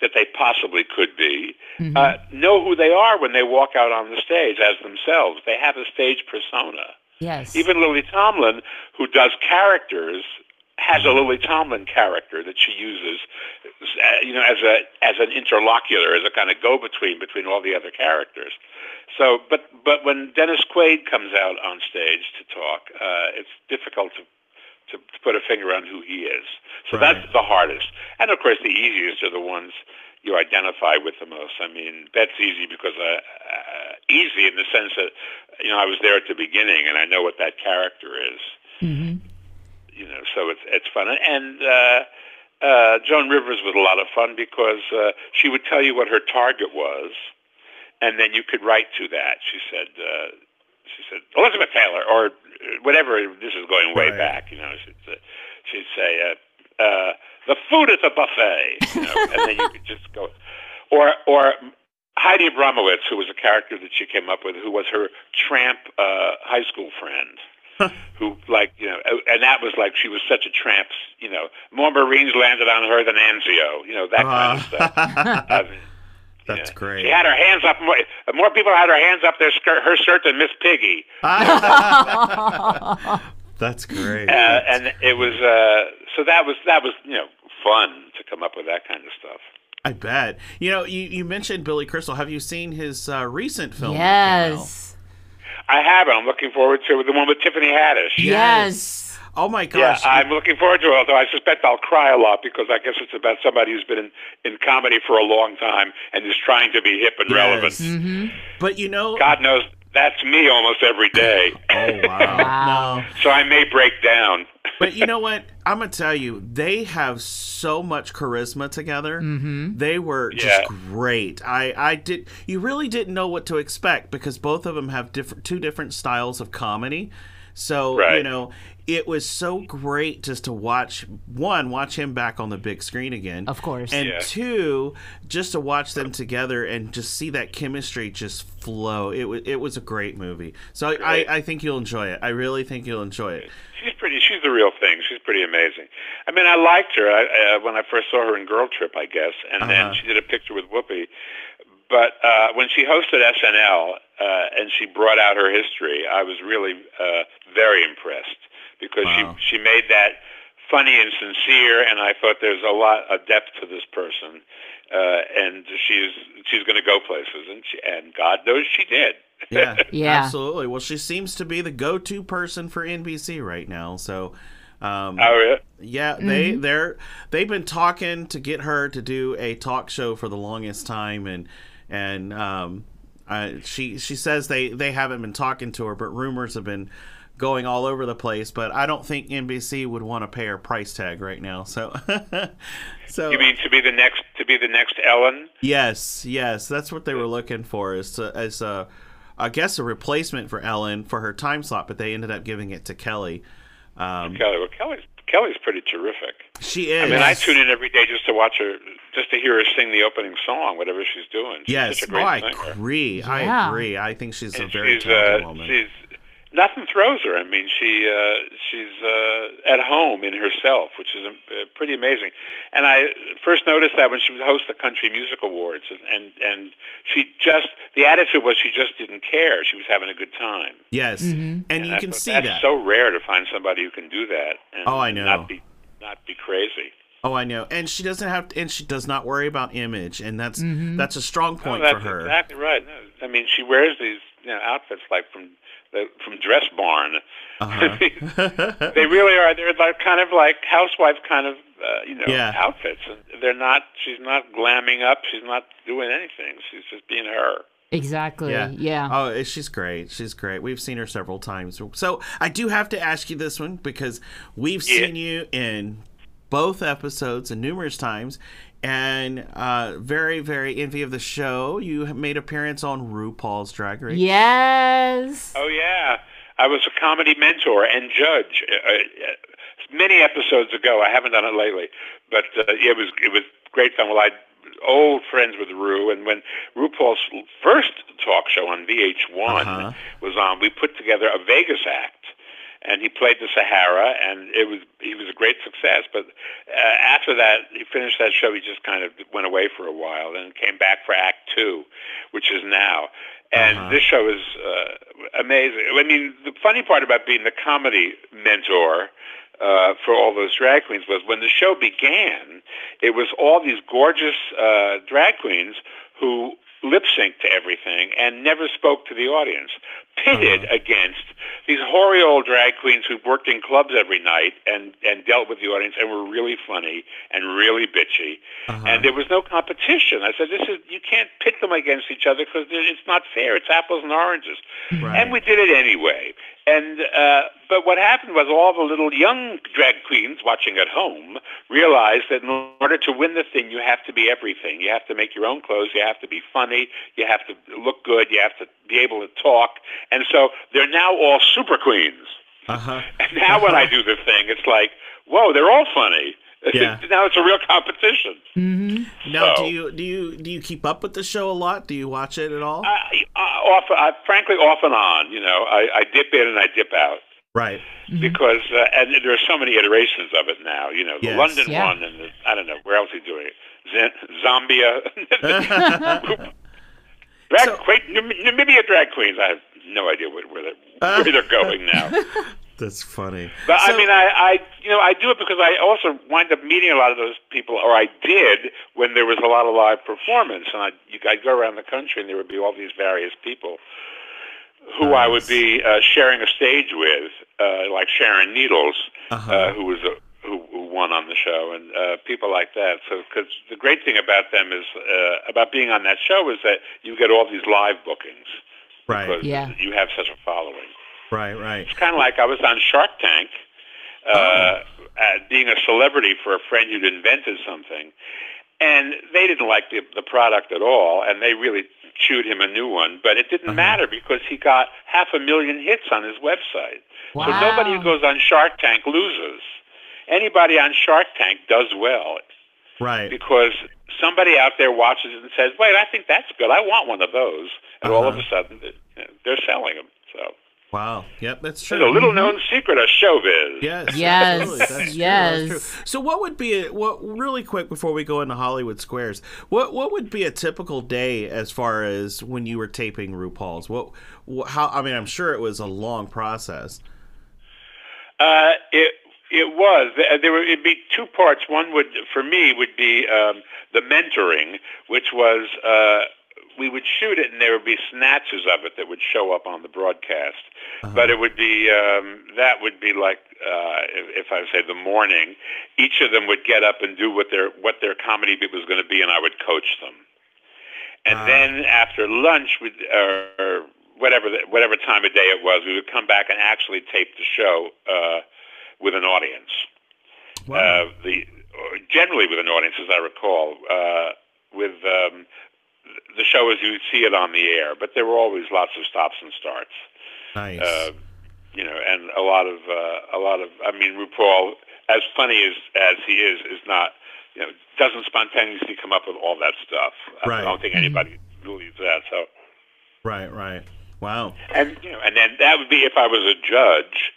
that they possibly could be, uh, know who they are when they walk out on the stage as themselves. They have a stage persona.
Yes.
Even Lily Tomlin, who does characters, has a Lily Tomlin character that she uses, uh, you know, as a as an interlocutor, as a kind of go-between between all the other characters. So, but but when Dennis Quaid comes out on stage to talk, uh, it's difficult to, to to put a finger on who he is. So
Right.
that's the hardest, and of course the easiest are the ones you identify with the most. I mean, that's easy because uh, uh, easy in the sense that you know I was there at the beginning and I know what that character is
hmm
you know, so it's it's fun. And uh, uh, Joan Rivers was a lot of fun because uh, she would tell you what her target was, and then you could write to that. She said, uh, she said Elizabeth Taylor or uh, whatever. This is going way
Right.
back, you know. She'd say, she'd say uh, uh, the food at the buffet, you know, and then you could just go, or or. Heidi Abramowitz, who was a character that she came up with, who was her tramp uh, high school friend, who like you know, and that was like she was such a tramp. You know, more Marines landed on her than Anzio. You know that kind of stuff. I mean,
That's
yeah.
great.
She had her hands up more. More people had her hands up their skirt, her skirt than Miss Piggy.
That's great.
Uh, and it was uh, so that was that was you know fun to come up with that kind of stuff.
I bet. You know, you, you mentioned Billy Crystal. Have you seen his uh, recent film? that came out?
Yes.
I have. I'm looking forward to it. the one with Tiffany Haddish.
Yes.
Oh my
Yeah,
gosh.
I'm looking forward to it. Although I suspect I'll cry a lot because I guess it's about somebody who's been in, in comedy for a long time and is trying to be hip and relevant.
Yes. But you know.
God knows that's me almost every day.
Oh wow.
Wow.
No.
so I may break down.
But you know what? I'm gonna tell you, they have so much charisma together. Mm-hmm. They were just great. I, I did. You really didn't know what to expect because both of them have different, two different styles of comedy. So you know, it was so great just to watch one, watch him back on the big screen again,
Of course.
and
Yeah.
two, just to watch them together and just see that chemistry just flow. It was it was a great movie. So I,
Right.
I think you'll enjoy it. I really think you'll enjoy it.
She's pretty. She's the real thing. She's pretty amazing. I mean, I liked her I, uh, when I first saw her in Girl Trip, I guess, and
Uh-huh.
then she did a picture with Whoopi. But uh, when she hosted SNL uh, and she brought out her history, I was really uh, very impressed because
Wow.
she she made that funny and sincere, and I thought there's a lot of depth to this person, uh, and she's she's going to go places, and she, and God knows she did.
Yeah,
Yeah.
absolutely. Well, she seems to be the go-to person for NBC right now. So, um,
Oh, yeah.
yeah, they they're they've been talking to get her to do a talk show for the longest time, and and um, I, she she says they they haven't been talking to her, but rumors have been going all over the place. But I don't think NBC would want to pay her price tag right now. So, so
You mean to be the next to be the next Ellen?
Yes, yes, that's what they were looking for is to, as a, I guess a replacement for Ellen for her time slot, but they ended up giving it to Kelly. Um,
Kelly. Well, Kelly's Kelly's pretty terrific.
she is.
I mean, I tune in every day just to watch her, just to hear her sing the opening song, whatever she's doing. She's
Yes,
such a
oh, I
singer.
agree. I agree. I think she's a very
she's
talented
uh,
woman.
she's nothing throws her. I mean, she uh, she's uh, at home in herself, which is uh, pretty amazing. And I first noticed that when she was host the Country Music Awards, and, and and she just the attitude was she just didn't care. She was having a good time.
yes, mhm and you
I
can
thought
see
that's
that.
so rare to find somebody who can do that. And
Oh, I know.
Not be not be crazy.
oh, I know. And she doesn't have, and she does not worry about image, and that's
Mm-hmm.
that's a strong point
Oh, that's
for her.
exactly right. I mean, she wears these you know, outfits like from the, from Dress Barn.
Uh-huh.
they really are. They're like kind of like housewife kind of uh, you know
Yeah.
outfits. And they're not. She's not glamming up. She's not doing anything. She's just being her.
Exactly.
Yeah.
Yeah.
Oh, eh, she's great. She's great. We've seen her several times. So I do have to ask you this one because we've
Yeah.
seen you in both episodes and numerous times. And uh, very, very envy of the show. You have made appearance on RuPaul's Drag Race.
Yes.
Oh yeah, I was a comedy mentor and judge. Uh, uh, many episodes ago. I haven't done it lately, but uh, it was it was great fun. Well, I old friends with Ru, and when RuPaul's first talk show on VH1
Uh-huh.
was on, we put together a Vegas act. And he played the Sahara, and it was he was a great success. But uh, after that, he finished that show. He just kind of went away for a while, and came back for Act Two, which is now. And
Uh-huh.
this show is uh, amazing. I mean, the funny part about being the comedy mentor uh, for all those drag queens was when the show began, it was all these gorgeous uh, drag queens who lip synced to everything and never spoke to the audience, pitted uh-huh. against these hoary old drag queens who worked in clubs every night and, and dealt with the audience and were really funny and really bitchy. Uh-huh. And there was no competition. I said, "This is you can't pit them against each other because it's not fair. It's apples and oranges." And we did it anyway. And uh, but what happened was all the little young drag queens watching at home realized that in order to win the thing, you have to be everything. You have to make your own clothes. You have to be funny. You have to look good. You have to be able to talk. And so they're now all super queens.
Uh-huh.
And now when I do the thing, it's like, whoa, they're all funny.
Yeah.
now it's a real competition.
Now,
So-
do you do you do you keep up with the show a lot? Do you watch it at all?
I, I, off, I, frankly, off and on. You know, I, I dip in and I dip out.
right.
because uh, and there are so many iterations of it now. You know, the
Yes.
London
Yeah.
one, and the, I don't know where else he's doing it. Z- Zambia, drag
So-
queen, Namibia drag queens. I have no idea where, where, they're, where they're going now.
That's funny.
But
So-
I mean, I, I, you know, I do it because I also wind up meeting a lot of those people, or I did when there was a lot of live performance, and I, you, I'd go around the country, and there would be all these various people who I would be uh, sharing a stage with, uh, like Sharon Needles,
Uh-huh.
uh, who was a, who, who won on the show, and uh, people like that. So, because the great thing about them is uh, about being on that show is that you get all these live bookings
right,
because
Yeah.
you have such a following.
Right, right.
It's kind of like I was on Shark Tank, uh, uh, being a celebrity for a friend who'd invented something, and they didn't like the, the product at all, and they really chewed him a new one. But it didn't matter because he got half a million hits on his website. So nobody who goes on Shark Tank loses. Anybody on Shark Tank does well
Right.
because somebody out there watches it and says, "Wait, I think that's good. I want one of those." And all of a sudden, they're selling them. So.
Wow. Yep, that's true.
There's a little known secret of showbiz.
Yes.
Yes,
absolutely. That's true, that's
yes.
true. So, what would be a, what really quick before we go into Hollywood Squares? What what would be a typical day as far as when you were taping RuPaul's? What, what how? I mean, I'm sure it was a long process.
Uh, it it was. There there would it'd be two parts. One would, for me, would be um, the mentoring, which was uh, we would shoot it, and there would be snatches of it that would show up on the broadcast. But it would be um, that would be like uh, if, if I say the morning, each of them would get up and do what their what their comedy bit was going to be, and I would coach them. And then after lunch, we'd, or, or whatever the, whatever time of day it was, we would come back and actually tape the show uh, with an audience. Uh, the generally with an audience, as I recall, uh, with um, the show as you would see it on the air, but there were always lots of stops and starts.
Nice.
Uh, you know, and a lot of uh, a lot of. I mean, RuPaul, as funny as as he is, is not. You know, doesn't spontaneously come up with all that stuff. I don't think anybody believes that. So,
right. Right. Wow.
and you know, and then that would be if I was a judge,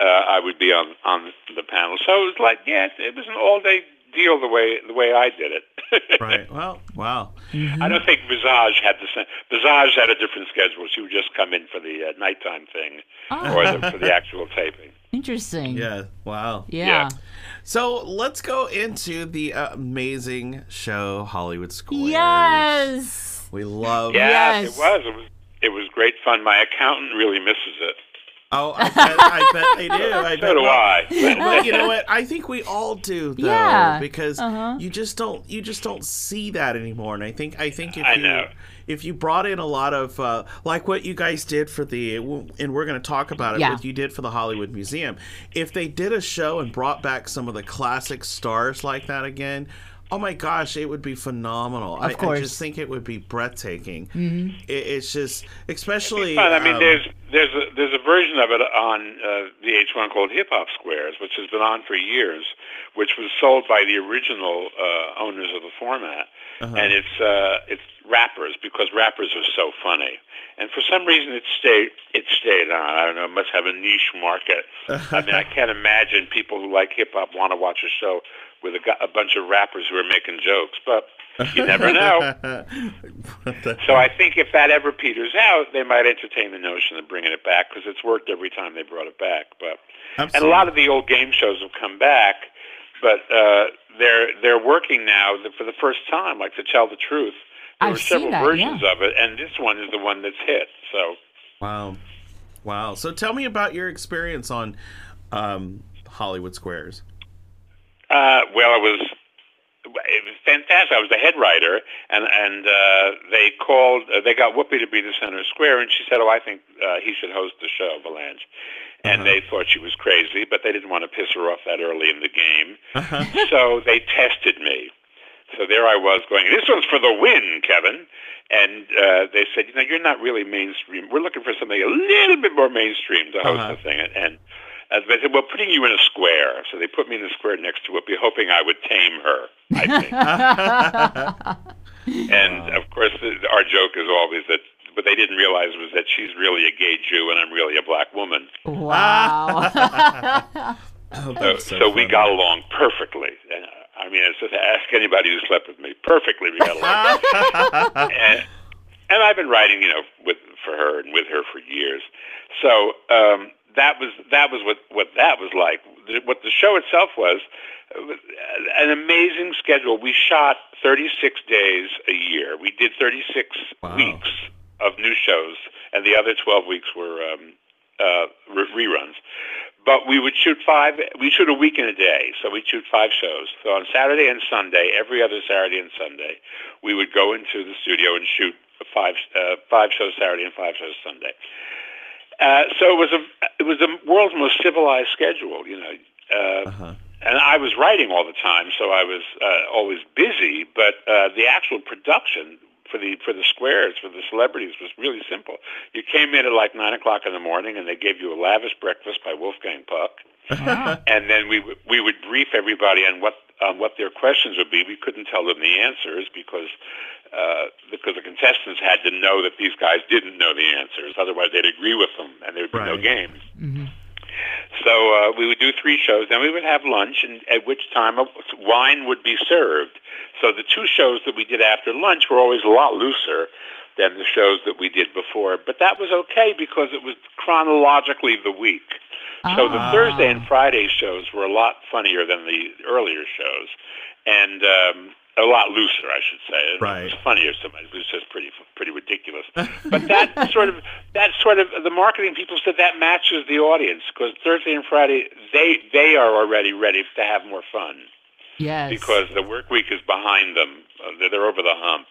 uh, I would be on on the panel. So it was like, yeah, it, it was an all day deal the way the way I did it.
Right. Well. Wow.
I don't think Visage had the same. Visage had a different schedule. She would just come in for the uh, nighttime thing or the, for the actual taping.
Interesting.
Yeah. Wow.
Yeah.
Yeah.
So let's go into the amazing show Hollywood Squares.
Yes.
We love.
Yeah,
Yes.
it was. It was. It was great fun. My accountant really misses it.
Oh, I bet, I bet they do. I bet.
So do
well,
I.
well, you know what? I think we all do though,
Yeah.
because
Uh-huh.
you just don't you just don't see that anymore. And I think I think if
I
you
know.
if you brought in a lot of uh, like what you guys did for the and we're going to talk about it.
Yeah.
What you did for the Hollywood Museum, if they did a show and brought back some of the classic stars like that again. Oh my gosh, it would be phenomenal. I,
Of
I
course.
just think it would be breathtaking. Mm-hmm. It, it's just, especially.
I mean,
um,
there's there's a, there's a version of it on uh, VH1 called Hip Hop Squares, which has been on for years, which was sold by the original uh, owners of the format,
Uh-huh.
and it's uh, it's rappers because rappers are so funny. And for some reason, it stayed it stayed on. I don't know. It must have a niche market. I mean, I can't imagine people who like hip hop want to watch a show with a, a bunch of rappers who are making jokes, but you never know. So I think if that ever peters out, they might entertain the notion of bringing it back because it's worked every time they brought it back. But and a lot of the old game shows have come back, but uh, they're they're working now for the first time. Like to tell the truth, there
I've
were
seen
several
that,
versions
yeah.
of it, and this one is the one that's hit. So
Wow. Wow. So tell me about your experience on um, Hollywood Squares.
Uh, well, it was it was fantastic. I was the head writer, and and uh, they called. Uh, they got Whoopi to be the center square, and she said, "Oh, I think uh, he should host the show, Vilanch." And they thought she was crazy, but they didn't want to piss her off that early in the game, so they tested me. So there I was going. This one's for the win, Kevin. And uh, they said, you know, you're not really mainstream. We're looking for something a little bit more mainstream to host
Uh-huh.
the thing. And, and uh, they said, well, putting you in a square. So they put me in the square next to Whoopi, hoping I would tame her. I think. and of course, the, our joke is always that what they didn't realize was that she's really a gay Jew and I'm really a black woman.
Wow.
Oh,
So,
that's
so,
so
we got along perfectly. And, uh, I mean, it's just ask anybody who slept with me. Perfectly, we got along. and, and I've been writing, you know, with for her and with her for years. So um, that was that was what what that was like. What the show itself was, it was an amazing schedule. We shot 36 days a year. We did 36
Wow.
weeks of new shows, and the other 12 weeks were um, uh, re- reruns. But we would shoot five. We shoot a week in a day, so we'd shoot five shows. So on Saturday and Sunday, every other Saturday and Sunday, we would go into the studio and shoot five uh, five shows Saturday and five shows Sunday. Uh, so it was a it was the world's most civilized schedule, you know. Uh,
Uh-huh.
And I was writing all the time, so I was uh, always busy. But uh, the actual production for the for the squares for the celebrities was really simple. You came in at like nine o'clock in the morning, and they gave you a lavish breakfast by Wolfgang Puck, and then we would we would brief everybody on what on what their questions would be. We couldn't tell them the answers because uh, because the contestants had to know that these guys didn't know the answers. Otherwise, they'd agree with them, and there would be no
Right.
games. So uh, we would do three shows, then we would have lunch, and at which time uh, wine would be served. So the two shows that we did after lunch were always a lot looser than the shows that we did before. But that was okay because it was chronologically the week. So the
Ah.
Thursday and Friday shows were a lot funnier than the earlier shows, and um, a lot looser, I should say. It
Right.
was funnier. So it was just pretty pretty ridiculous. But that sort of that sort of the marketing people said that matches the audience because Thursday and Friday they they are already ready to have more fun
yes.
because the work week is behind them. Uh, they're, they're over the hump.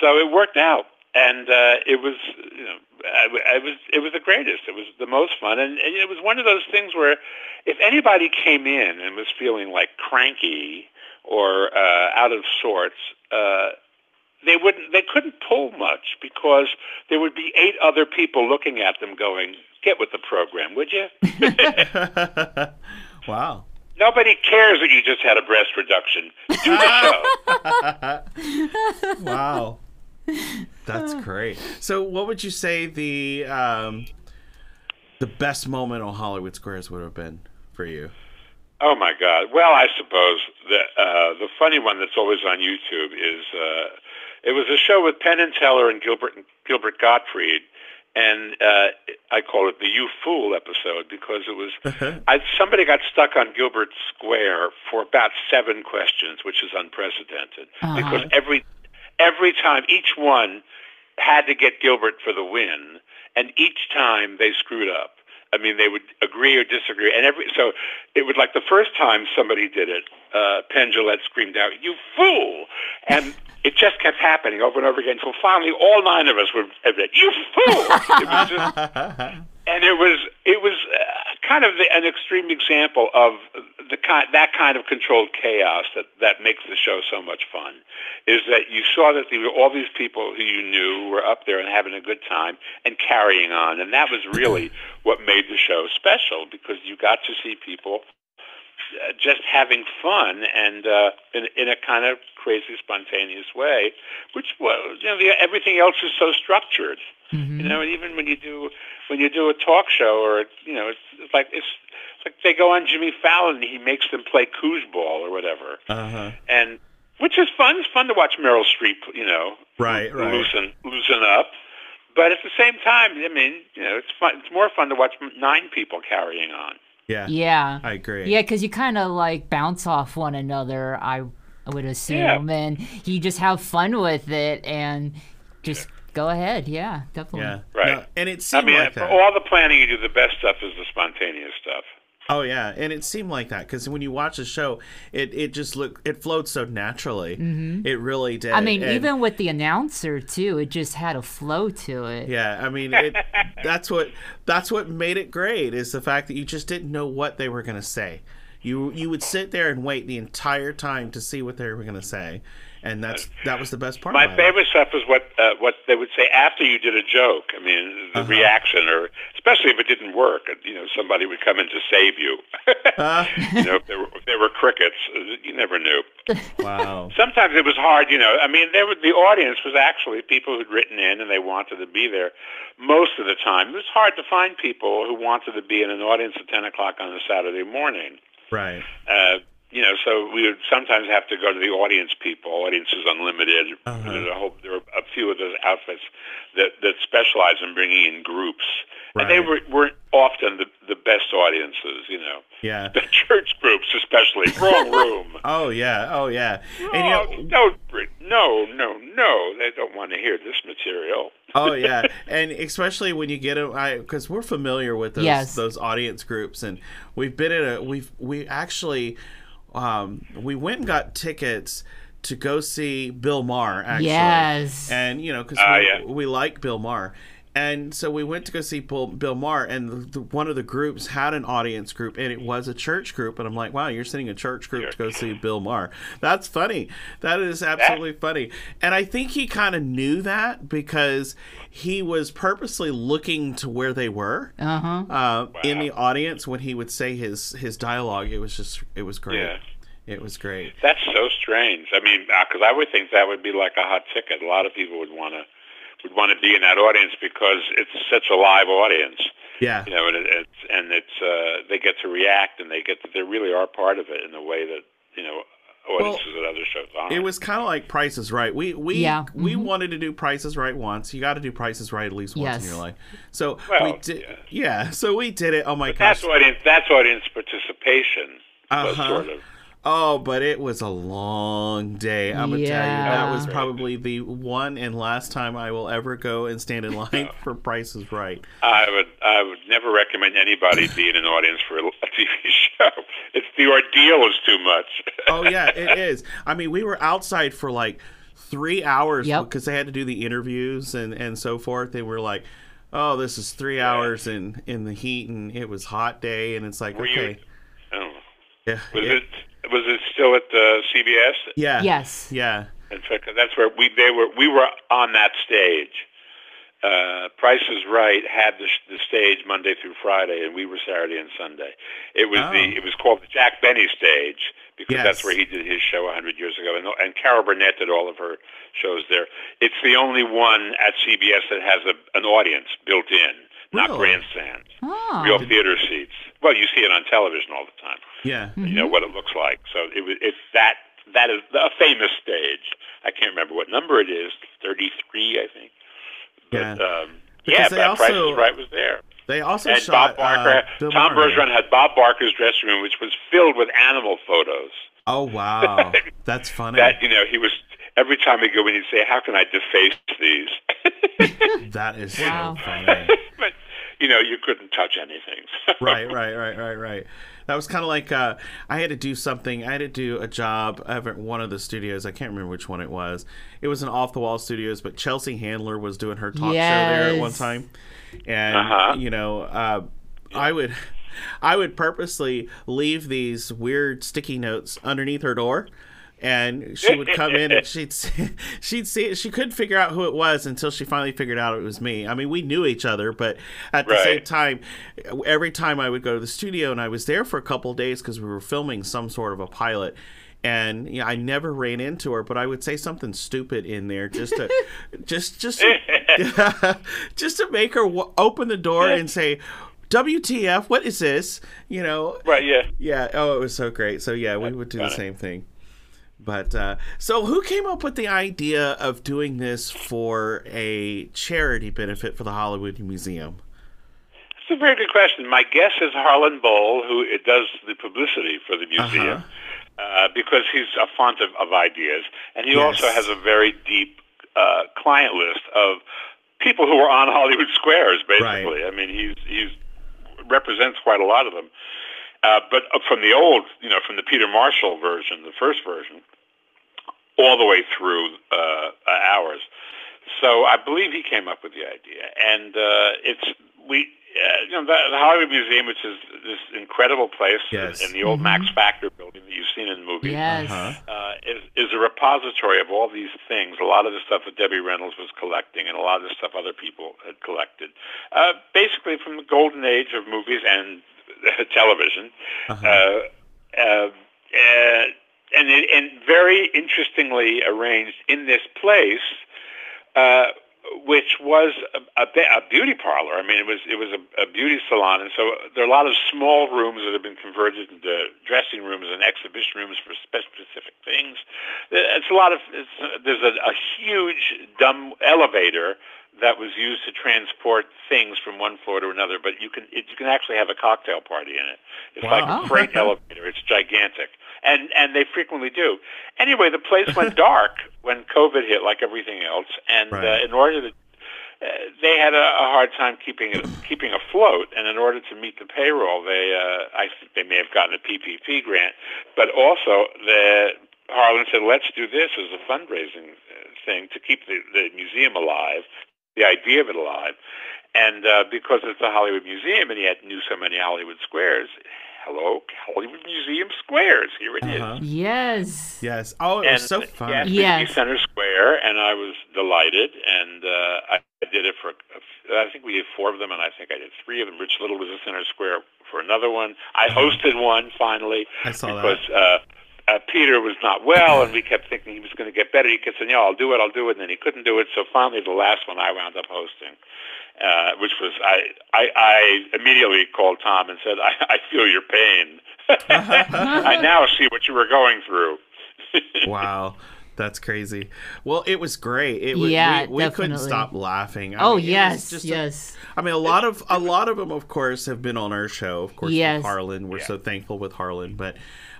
So it worked out, and uh, it was you know I, I was it was the greatest. It was the most fun, and, and it was one of those things where if anybody came in and was feeling like cranky or uh, out of sorts. Uh, they wouldn't they couldn't pull much because there would be eight other people looking at them going get with the program would you
wow.
nobody cares that you just had a breast reduction do the show
Wow. That's great. So, what would you say the um, the best moment on Hollywood Squares would have been for you?
Oh my god well i suppose the uh the funny one that's always on youtube is uh it was a show with penn and teller and gilbert and gilbert gottfried and uh i call it the you fool episode because it was I, somebody got stuck on Gilbert Square for about seven questions, which is unprecedented. Because every every time, each one had to get Gilbert for the win, and each time they screwed up. I mean, they would agree or disagree, and every so it would like the first time somebody did it, uh, Penn Jillette screamed out, "You fool!" and it just kept happening over and over again. So finally, all nine of us would admit, "You fool!" It was just and it was it was uh, kind of the, an extreme example of the kind that kind of controlled chaos that that makes the show so much fun is that you saw that there were all these people who you knew were up there and having a good time and carrying on. And that was really what made the show special because you got to see people just having fun and uh, in, in a kind of crazy, spontaneous way, which well, you know, the, everything else is so structured.
Mm-hmm.
You know, and even when you do when you do a talk show or you know, it's, it's like it's, it's like they go on Jimmy Fallon and he makes them play foosball or whatever,
Uh huh.
and which is fun. It's fun to watch Meryl Streep, you know,
Right, right.
loosen loosen up. But at the same time, I mean, you know, it's fun. It's more fun to watch nine people carrying on.
Yeah.
Yeah.
I agree.
Yeah, because you kind of like bounce off one another, I would assume, and you just have fun with it and just go ahead. Yeah, definitely.
Yeah.
Right.
No, and it
I
seemed
mean,
like
for
that.
all the planning you do, the best stuff is the spontaneous stuff.
Oh yeah, and it seemed like that because when you watch the show, it it just looked it flowed so naturally. Mm-hmm. It really did.
I mean,
And-
even with the announcer too, it just had a flow to it.
Yeah, I mean, it, that's what that's what made it great is the fact that you just didn't know what they were gonna say. You you would sit there and wait the entire time to see what they were gonna say, and that's that was the best part.
My
it.
favorite stuff was what uh, what they would say after you did a joke. I mean, the
Uh-huh.
reaction, or especially if it didn't work. You know, somebody would come in to save you.
Uh,
you know, if there were if there were crickets, uh, you never knew.
wow.
Sometimes it was hard. You know, I mean, there the audience was actually people who'd written in and they wanted to be there. Most of the time, it was hard to find people who wanted to be in an audience at ten o'clock on a Saturday morning.
Right.
Uh, you know, so we would sometimes have to go to the audience people. Audience is unlimited.
Uh-huh.
There's a whole, there are a few of those outfits that that specialize in bringing in groups, and they were weren't often the the best audiences. You know,
Yeah.
the church groups especially. Wrong room.
Oh yeah. Oh yeah. And you
oh,
know,
don't no, no, no. They don't want to hear this material.
oh yeah, and especially when you get them, because we're familiar with those
Yes.
those audience groups, and we've been in a we've we actually um we went and got tickets to go see Bill Maher actually,
Yes.
and you know because
Ah,
we,
yeah.
we like Bill Maher. And so we went to go see Bill, Bill Maher, and the, the, one of the groups had an audience group, and it was a church group. And I'm like, wow, you're sitting a church group to go see Bill Maher. That's funny. That is absolutely funny. And I think he kind of knew that because he was purposely looking to where they were
Uh-huh.
uh, in the audience when he would say his his dialogue. It was just, it was great.
Yeah.
It was great.
That's so strange. I mean, because I would think that would be like a hot ticket. A lot of people would want to would want to be in that audience because it's such a live audience.
Yeah.
You know, and it, it's and it's uh, they get to react and they get to, they really are part of it in the way that you know audiences at other shows aren't.
It was kind of like Price is Right. We we
Yeah.
we
Mhm.
wanted to do Price is Right once. You got to do Price is Right at least once
Yes.
in your life. So
Well,
we did. Yeah. So we did it. Oh my
But
gosh.
that's audience. That's audience participation.
Uh-huh.
Sort of.
Oh, but it was a long day. I'm gonna tell you that was probably the one and last time I will ever go and stand in line for Price is Right.
I would I would never recommend anybody be in an audience for a TV show. It's the ordeal is too much.
Oh yeah, it is. I mean, we were outside for like three hours
Yep.
because they had to do the interviews and and so forth. They were like, "Oh, this is three hours in in the heat, and it was hot day." And it's like,
Were you-
okay,
Oh.
yeah,
Was
yeah,
it was it still at uh, CBS?
yeah,
Yes.
yeah,
In fact, that's where we they were we were on that stage. Uh, Price is Right had the, the stage Monday through Friday, and we were Saturday and Sunday. It was
Oh.
the it was called the Jack Benny stage because
Yes.
that's where he did his show a 100 years ago, and, and Carol Burnett did all of her shows there. It's the only one at CBS that has a, an audience built in, not
Really?
grandstands,
Oh.
real theater seats. Well, you see it on television all the time
yeah.
you know what it looks like. So it was it's that that is a famous stage. I can't remember what number it is, thirty three, I think. But
Yeah.
um,
Because
yeah,
they
but Price is Right was there.
They also
and
shot
Bob Barker,
uh, Bill
Tom
Maher.
Bergeron had Bob Barker's dressing room, which was filled with animal photos.
Oh wow, that's funny.
That you know, he was every time he'd go in, he'd say, "How can I deface these?"
that is
Wow.
so funny.
but you know, you couldn't touch anything.
right, right, right, right, right. That was kind of like uh, I had to do something. I had to do a job at one of the studios. I can't remember which one it was. It was an off the wall studios, but Chelsea Handler was doing her talk show there at one time, and
Uh-huh.
you know, uh, I would. I would purposely leave these weird sticky notes underneath her door and she would come in and she'd see, she'd see it. She couldn't figure out who it was until she finally figured out it was me. I mean, we knew each other, but at the same time, every time I would go to the studio and I was there for a couple of days because we were filming some sort of a pilot. And you know, I never ran into her, but I would say something stupid in there just to, just just just to make her w- open the door and say, "WTF? What is this?" You know,
Right, yeah.
yeah. Oh, it was so great. So yeah, we would do the same thing. But uh, so who came up with the idea of doing this for a charity benefit for the Hollywood Museum?
That's a very good question. My guess is Harlan Boll, who it does the publicity for the museum, uh because he's a font of, of ideas, and he also has a very deep uh, client list of people who are on Hollywood squares. Basically, I mean, he's he's represents quite a lot of them. Uh, but uh, from the old, you know, from the Peter Marshall version, the first version, all the way through uh, uh, ours. So I believe he came up with the idea, and uh, it's we, uh, you know, the, the Hollywood Museum, which is this incredible place
Yes.
in the old Max Factor building that you've seen in movies.
Yes.
Uh, is, is a repository of all these things. A lot of the stuff that Debbie Reynolds was collecting, and a lot of the stuff other people had collected. Uh, basically, from the golden age of movies and television.
Uh-huh.
Uh, uh, uh, and, it, and very interestingly arranged in this place, uh, which was a, a, a beauty parlor. I mean, it was it was a, a beauty salon, and so there are a lot of small rooms that have been converted into dressing rooms and exhibition rooms for specific things. It's a lot of it's, there's a, a huge dumb elevator that was used to transport things from one floor to another, but you can it, you can actually have a cocktail party in it. It's
Wow.
like a freight elevator. It's gigantic, and and they frequently do. Anyway, the place went dark when COVID hit, like everything else, and
Right.
uh, in order to uh, they had a, a hard time keeping it keeping afloat, and in order to meet the payroll, they uh, I think they may have gotten a PPP grant, but also the Harlan said, "Let's do this as a fundraising uh, thing to keep the, the museum alive, the idea of it alive, and uh, because it's the Hollywood Museum, and he had knew so many Hollywood squares. Hello, Hollywood Museum squares. Here it is.
Uh-huh.
Yes.
Yes. Oh, it
and
was so fun.
asked me
Yes.
Center Square, and I was delighted. And uh, I did it for, I think we did four of them, and I think I did three of them. Rich Little was at Center Square for another one. I hosted one finally
Uh-huh. I saw that.
because uh, uh, Peter was not well, and we kept thinking he was going to get better. He kept saying, "Yeah, I'll do it, I'll do it," and then he couldn't do it. So finally, the last one I wound up hosting, uh, which was I, I, I immediately called Tom and said, "I, I feel your pain. I now see what you were going through."
wow. That's crazy. Well, it was great. It was,
Yeah,
we, we couldn't stop laughing. I
Oh
mean,
yes,
just
yes.
I mean, a lot of a lot of them, of course, have been on our show. Of course,
Yes.
with Harlan, we're so thankful with Harlan. But,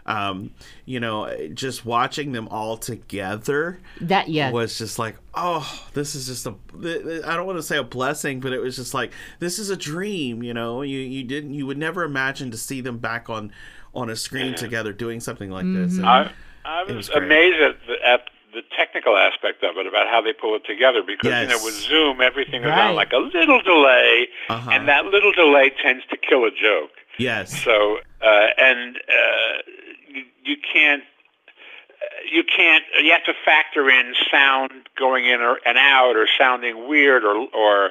um, you know, just watching them all together
That yeah.
was just like, oh, this is just a. th- th- I don't want to say a blessing, but it was just like this is a dream. You know, you you didn't you would never imagine to see them back on on a screen together doing something like this.
Mm-hmm.
And-
I, I was,
was
amazed at the, at the technical aspect of it, about how they pull it together. Because you know, with Zoom, everything is
Right.
on like a little delay,
Uh-huh.
and that little delay tends to kill a joke.
yes.
So, uh, and uh, you, can't. You can't. You have to factor in sound going in or, and out, or sounding weird, or or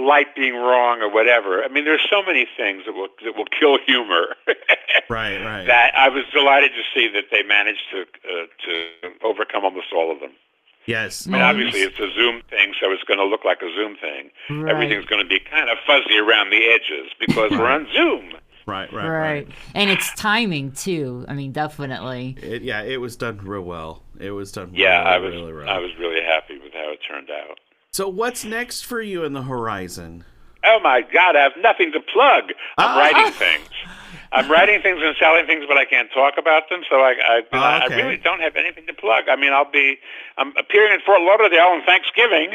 light being wrong, or whatever. I mean, there's so many things that will that will kill humor.
Right. Right.
that I was delighted to see that they managed to uh, to overcome almost all of them.
yes.
I mean, obviously it's a Zoom thing, so it's going to look like a Zoom thing.
Right.
Everything's going to be kind of fuzzy around the edges because we're on Zoom.
Right. Right.
Right.
Right.
And it's timing too. I mean, definitely.
It, yeah, it was done real well. It was done.
Yeah,
really,
I was
really well.
I was really happy with how it turned out.
So, what's next for you in the horizon?
Oh my God, I have nothing to plug. I'm
Ah.
writing things. I'm writing things and selling things, but I can't talk about them. So I, I,
Oh,
I really don't have anything to plug. I mean, I'll be, I'm appearing in Fort Lauderdale on Thanksgiving.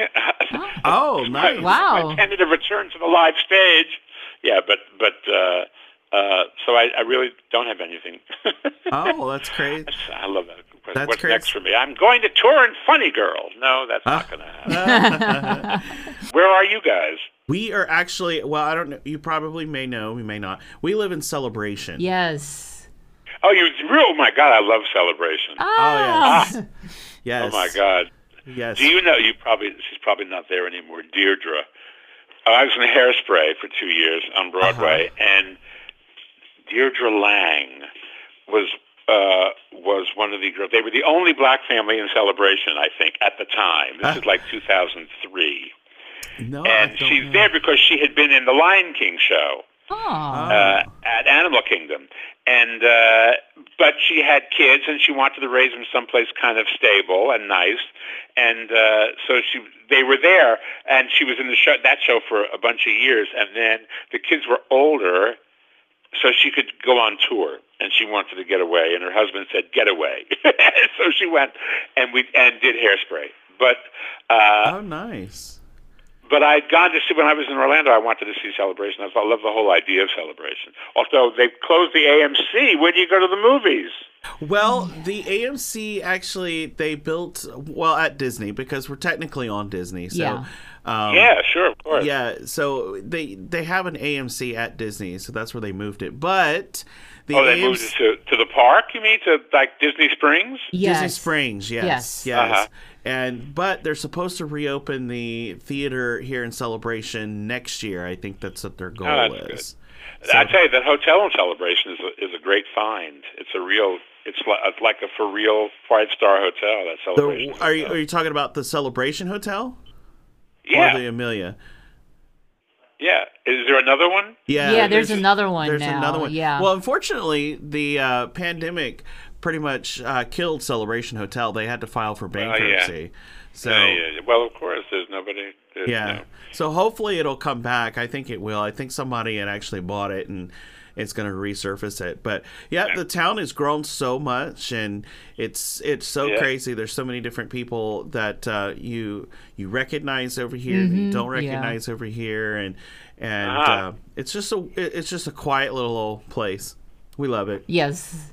Oh,
my,
nice.
Wow.
my tentative return to the live stage. Yeah, but but uh, uh, so I, I really don't have anything.
Oh, that's great.
I love that. What-
That's
What's
crazy.
next for me? I'm going to tour in Funny Girl. No, that's not going to happen. Where are you guys?
We are actually, well, I don't know. You probably may know, we may not. We live in Celebration.
Yes.
Oh, you real? Oh my God, I love Celebration.
Ah.
Oh, yes. Yes.
Oh my God.
Yes.
Do you know? You probably she's probably not there anymore. Deirdre. Oh, I was in Hairspray for two years on Broadway, and Deirdre Lang was uh, was one of the girls. They were the only black family in Celebration, I think, at the time. This is like 2003,
no,
and she's
know.
there because she had been in the Lion King show
Aw.
uh, at Animal Kingdom, and uh, but she had kids, and she wanted to raise them someplace kind of stable and nice, and uh, so she they were there, and she was in the show that show for a bunch of years, and then the kids were older, so she could go on tour, and she wanted to get away, and her husband said, "Get away," so she went, and we and did Hairspray, but. Uh,
Oh, nice.
but I'd gone to see when I was in Orlando. I wanted to see Celebration. I thought I love the whole idea of Celebration. Although they closed the AMC, where do you go to the movies?
Well, the AMC actually they built well at Disney because we're technically on Disney. So,
Yeah.
Um,
yeah, sure, of course.
yeah. So they they have an AMC at Disney, so that's where they moved it. But the
oh, they
AMC,
moved it to to the park. You mean to like Disney Springs?
yes.
Disney Springs, yes,
Yes.
yes.
Uh-huh.
And but they're supposed to reopen the theater here in Celebration next year. I think that's what their goal
Oh, that's good.
is.
I tell you, that hotel in Celebration is a, is a great find. It's a real. It's like, it's like a for real five star hotel. That Celebration.
The, are you
hotel.
are you talking about the Celebration Hotel
yeah,
or the Amelia?
yeah. Is there another one?
Yeah,
Yeah, there's another one
There's
now,
another one.
yeah.
Well, unfortunately, the uh, pandemic pretty much uh, killed Celebration Hotel. They had to file for
Oh, yeah.
bankruptcy. So
Yeah, yeah, yeah. Well, of course, there's nobody. There's,
yeah.
no-
So hopefully it'll come back. I think it will. I think somebody had actually bought it and it's going to resurface it. But yeah, the town has grown so much and it's it's so
Yeah.
crazy. There's so many different people that uh, you you recognize over here that you don't
Mm-hmm. yeah.
recognize over here and and
Ah.
uh, it's just a it's just a quiet little old place. We love it.
Yes.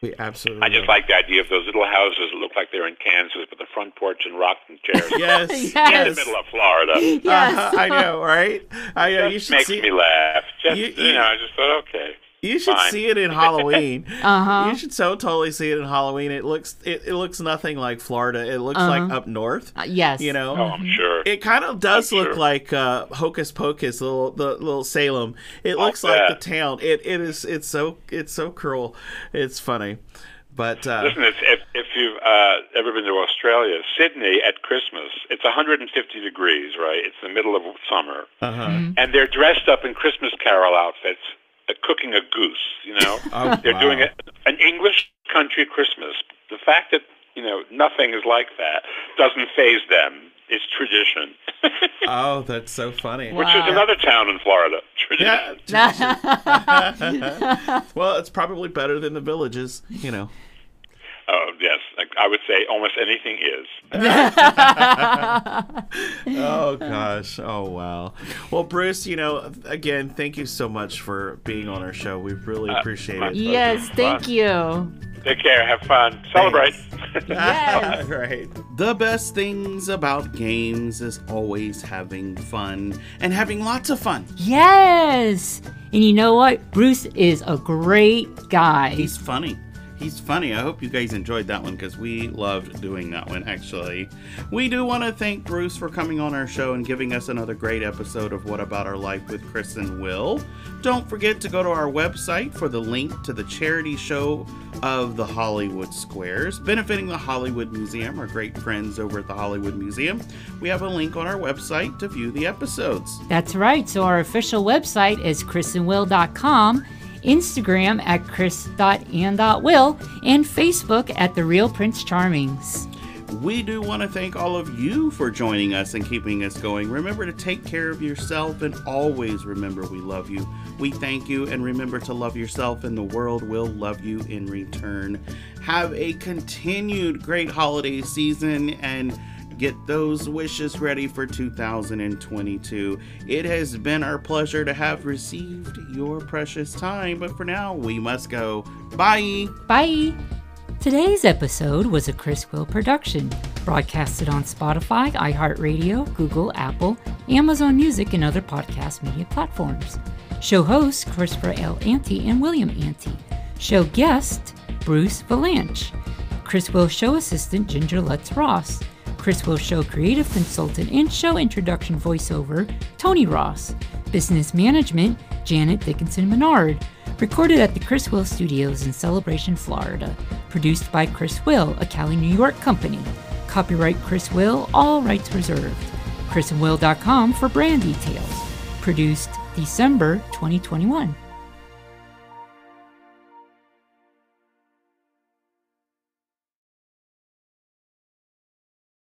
We absolutely
I just
love
like the idea of those little houses that look like they're in Kansas with the front porch and rocking chairs.
Yes.
Yes.
in the middle of Florida.
Yes.
Uh-huh, I know, right? I know. You
Just
should
makes
see.
me laugh. Just
You-
you,
you-
know, I just thought, okay.
You should
Fine.
see it in Halloween.
Uh-huh.
You should so totally see it in Halloween. It looks it, it looks nothing like Florida. It looks like up north.
Uh, yes.
You know.
Oh, I'm sure.
It kind of does
I'm
look
sure.
like uh, Hocus Pocus, little the little Salem. It
I'll
looks like the town. It it is it's so it's so cruel. It's funny, but uh,
Listen, it's, if, if you've uh, ever been to Australia, Sydney at Christmas, it's 150 degrees, right? It's the middle of summer.
uh-huh.
And they're dressed up in Christmas Carol outfits, cooking a goose, you know?
Oh,
they're
wow.
doing a, an English country Christmas. The fact that, you know, nothing is like that doesn't faze them. It's tradition.
oh, that's so funny.
Which is another town in Florida. Tradition.
Yeah. well, it's probably better than the villages, you know.
Oh, yes. Like, I would say almost anything is.
oh gosh oh wow well bruce you know again thank you so much for being on our show we really
Uh,
appreciate
my
it
yes. Thank you.
Take care. Have fun. Celebrate.
Yes.
right
The best things about games is always having fun and having lots of fun.
Yes. And you know what? Bruce is a great guy.
He's funny. He's funny. I hope you guys enjoyed that one because we loved doing that one, actually. We do want to thank Bruce for coming on our show and giving us another great episode of What About Our Life with Chris and Will. Don't forget to go to our website for the link to the charity show of the Hollywood Squares, benefiting the Hollywood Museum, our great friends over at the Hollywood Museum. We have a link on our website to view the episodes.
That's right. So our official website is chrisandwill.com, Instagram at chris.and.will, and Facebook at The Real Prince Charmings.
We do want to thank all of you for joining us and keeping us going. Remember to take care of yourself and always remember we love you. We thank you and remember to love yourself, and the world will love you in return. Have a continued great holiday season and get those wishes ready for 2022. It has been our pleasure to have received your precious time, but for now, we must go. Bye.
Bye. Today's episode was a Chris Will production, broadcasted on Spotify, iHeartRadio, Google, Apple, Amazon Music, and other podcast media platforms. Show hosts Christopher L. Ante and William Ante. Show guest Bruce Vilanch. Chris Will Show assistant Ginger Lutz Ross. Chris Will Show creative consultant and show introduction voiceover Tony Ross. Business management Janet Dickinson Menard. Recorded at the Chris Will Studios in Celebration, Florida. Produced by Chris Will, a Cali, New York company. Copyright Chris Will, all rights reserved. chrisandwill.com for brand details. Produced December 2021.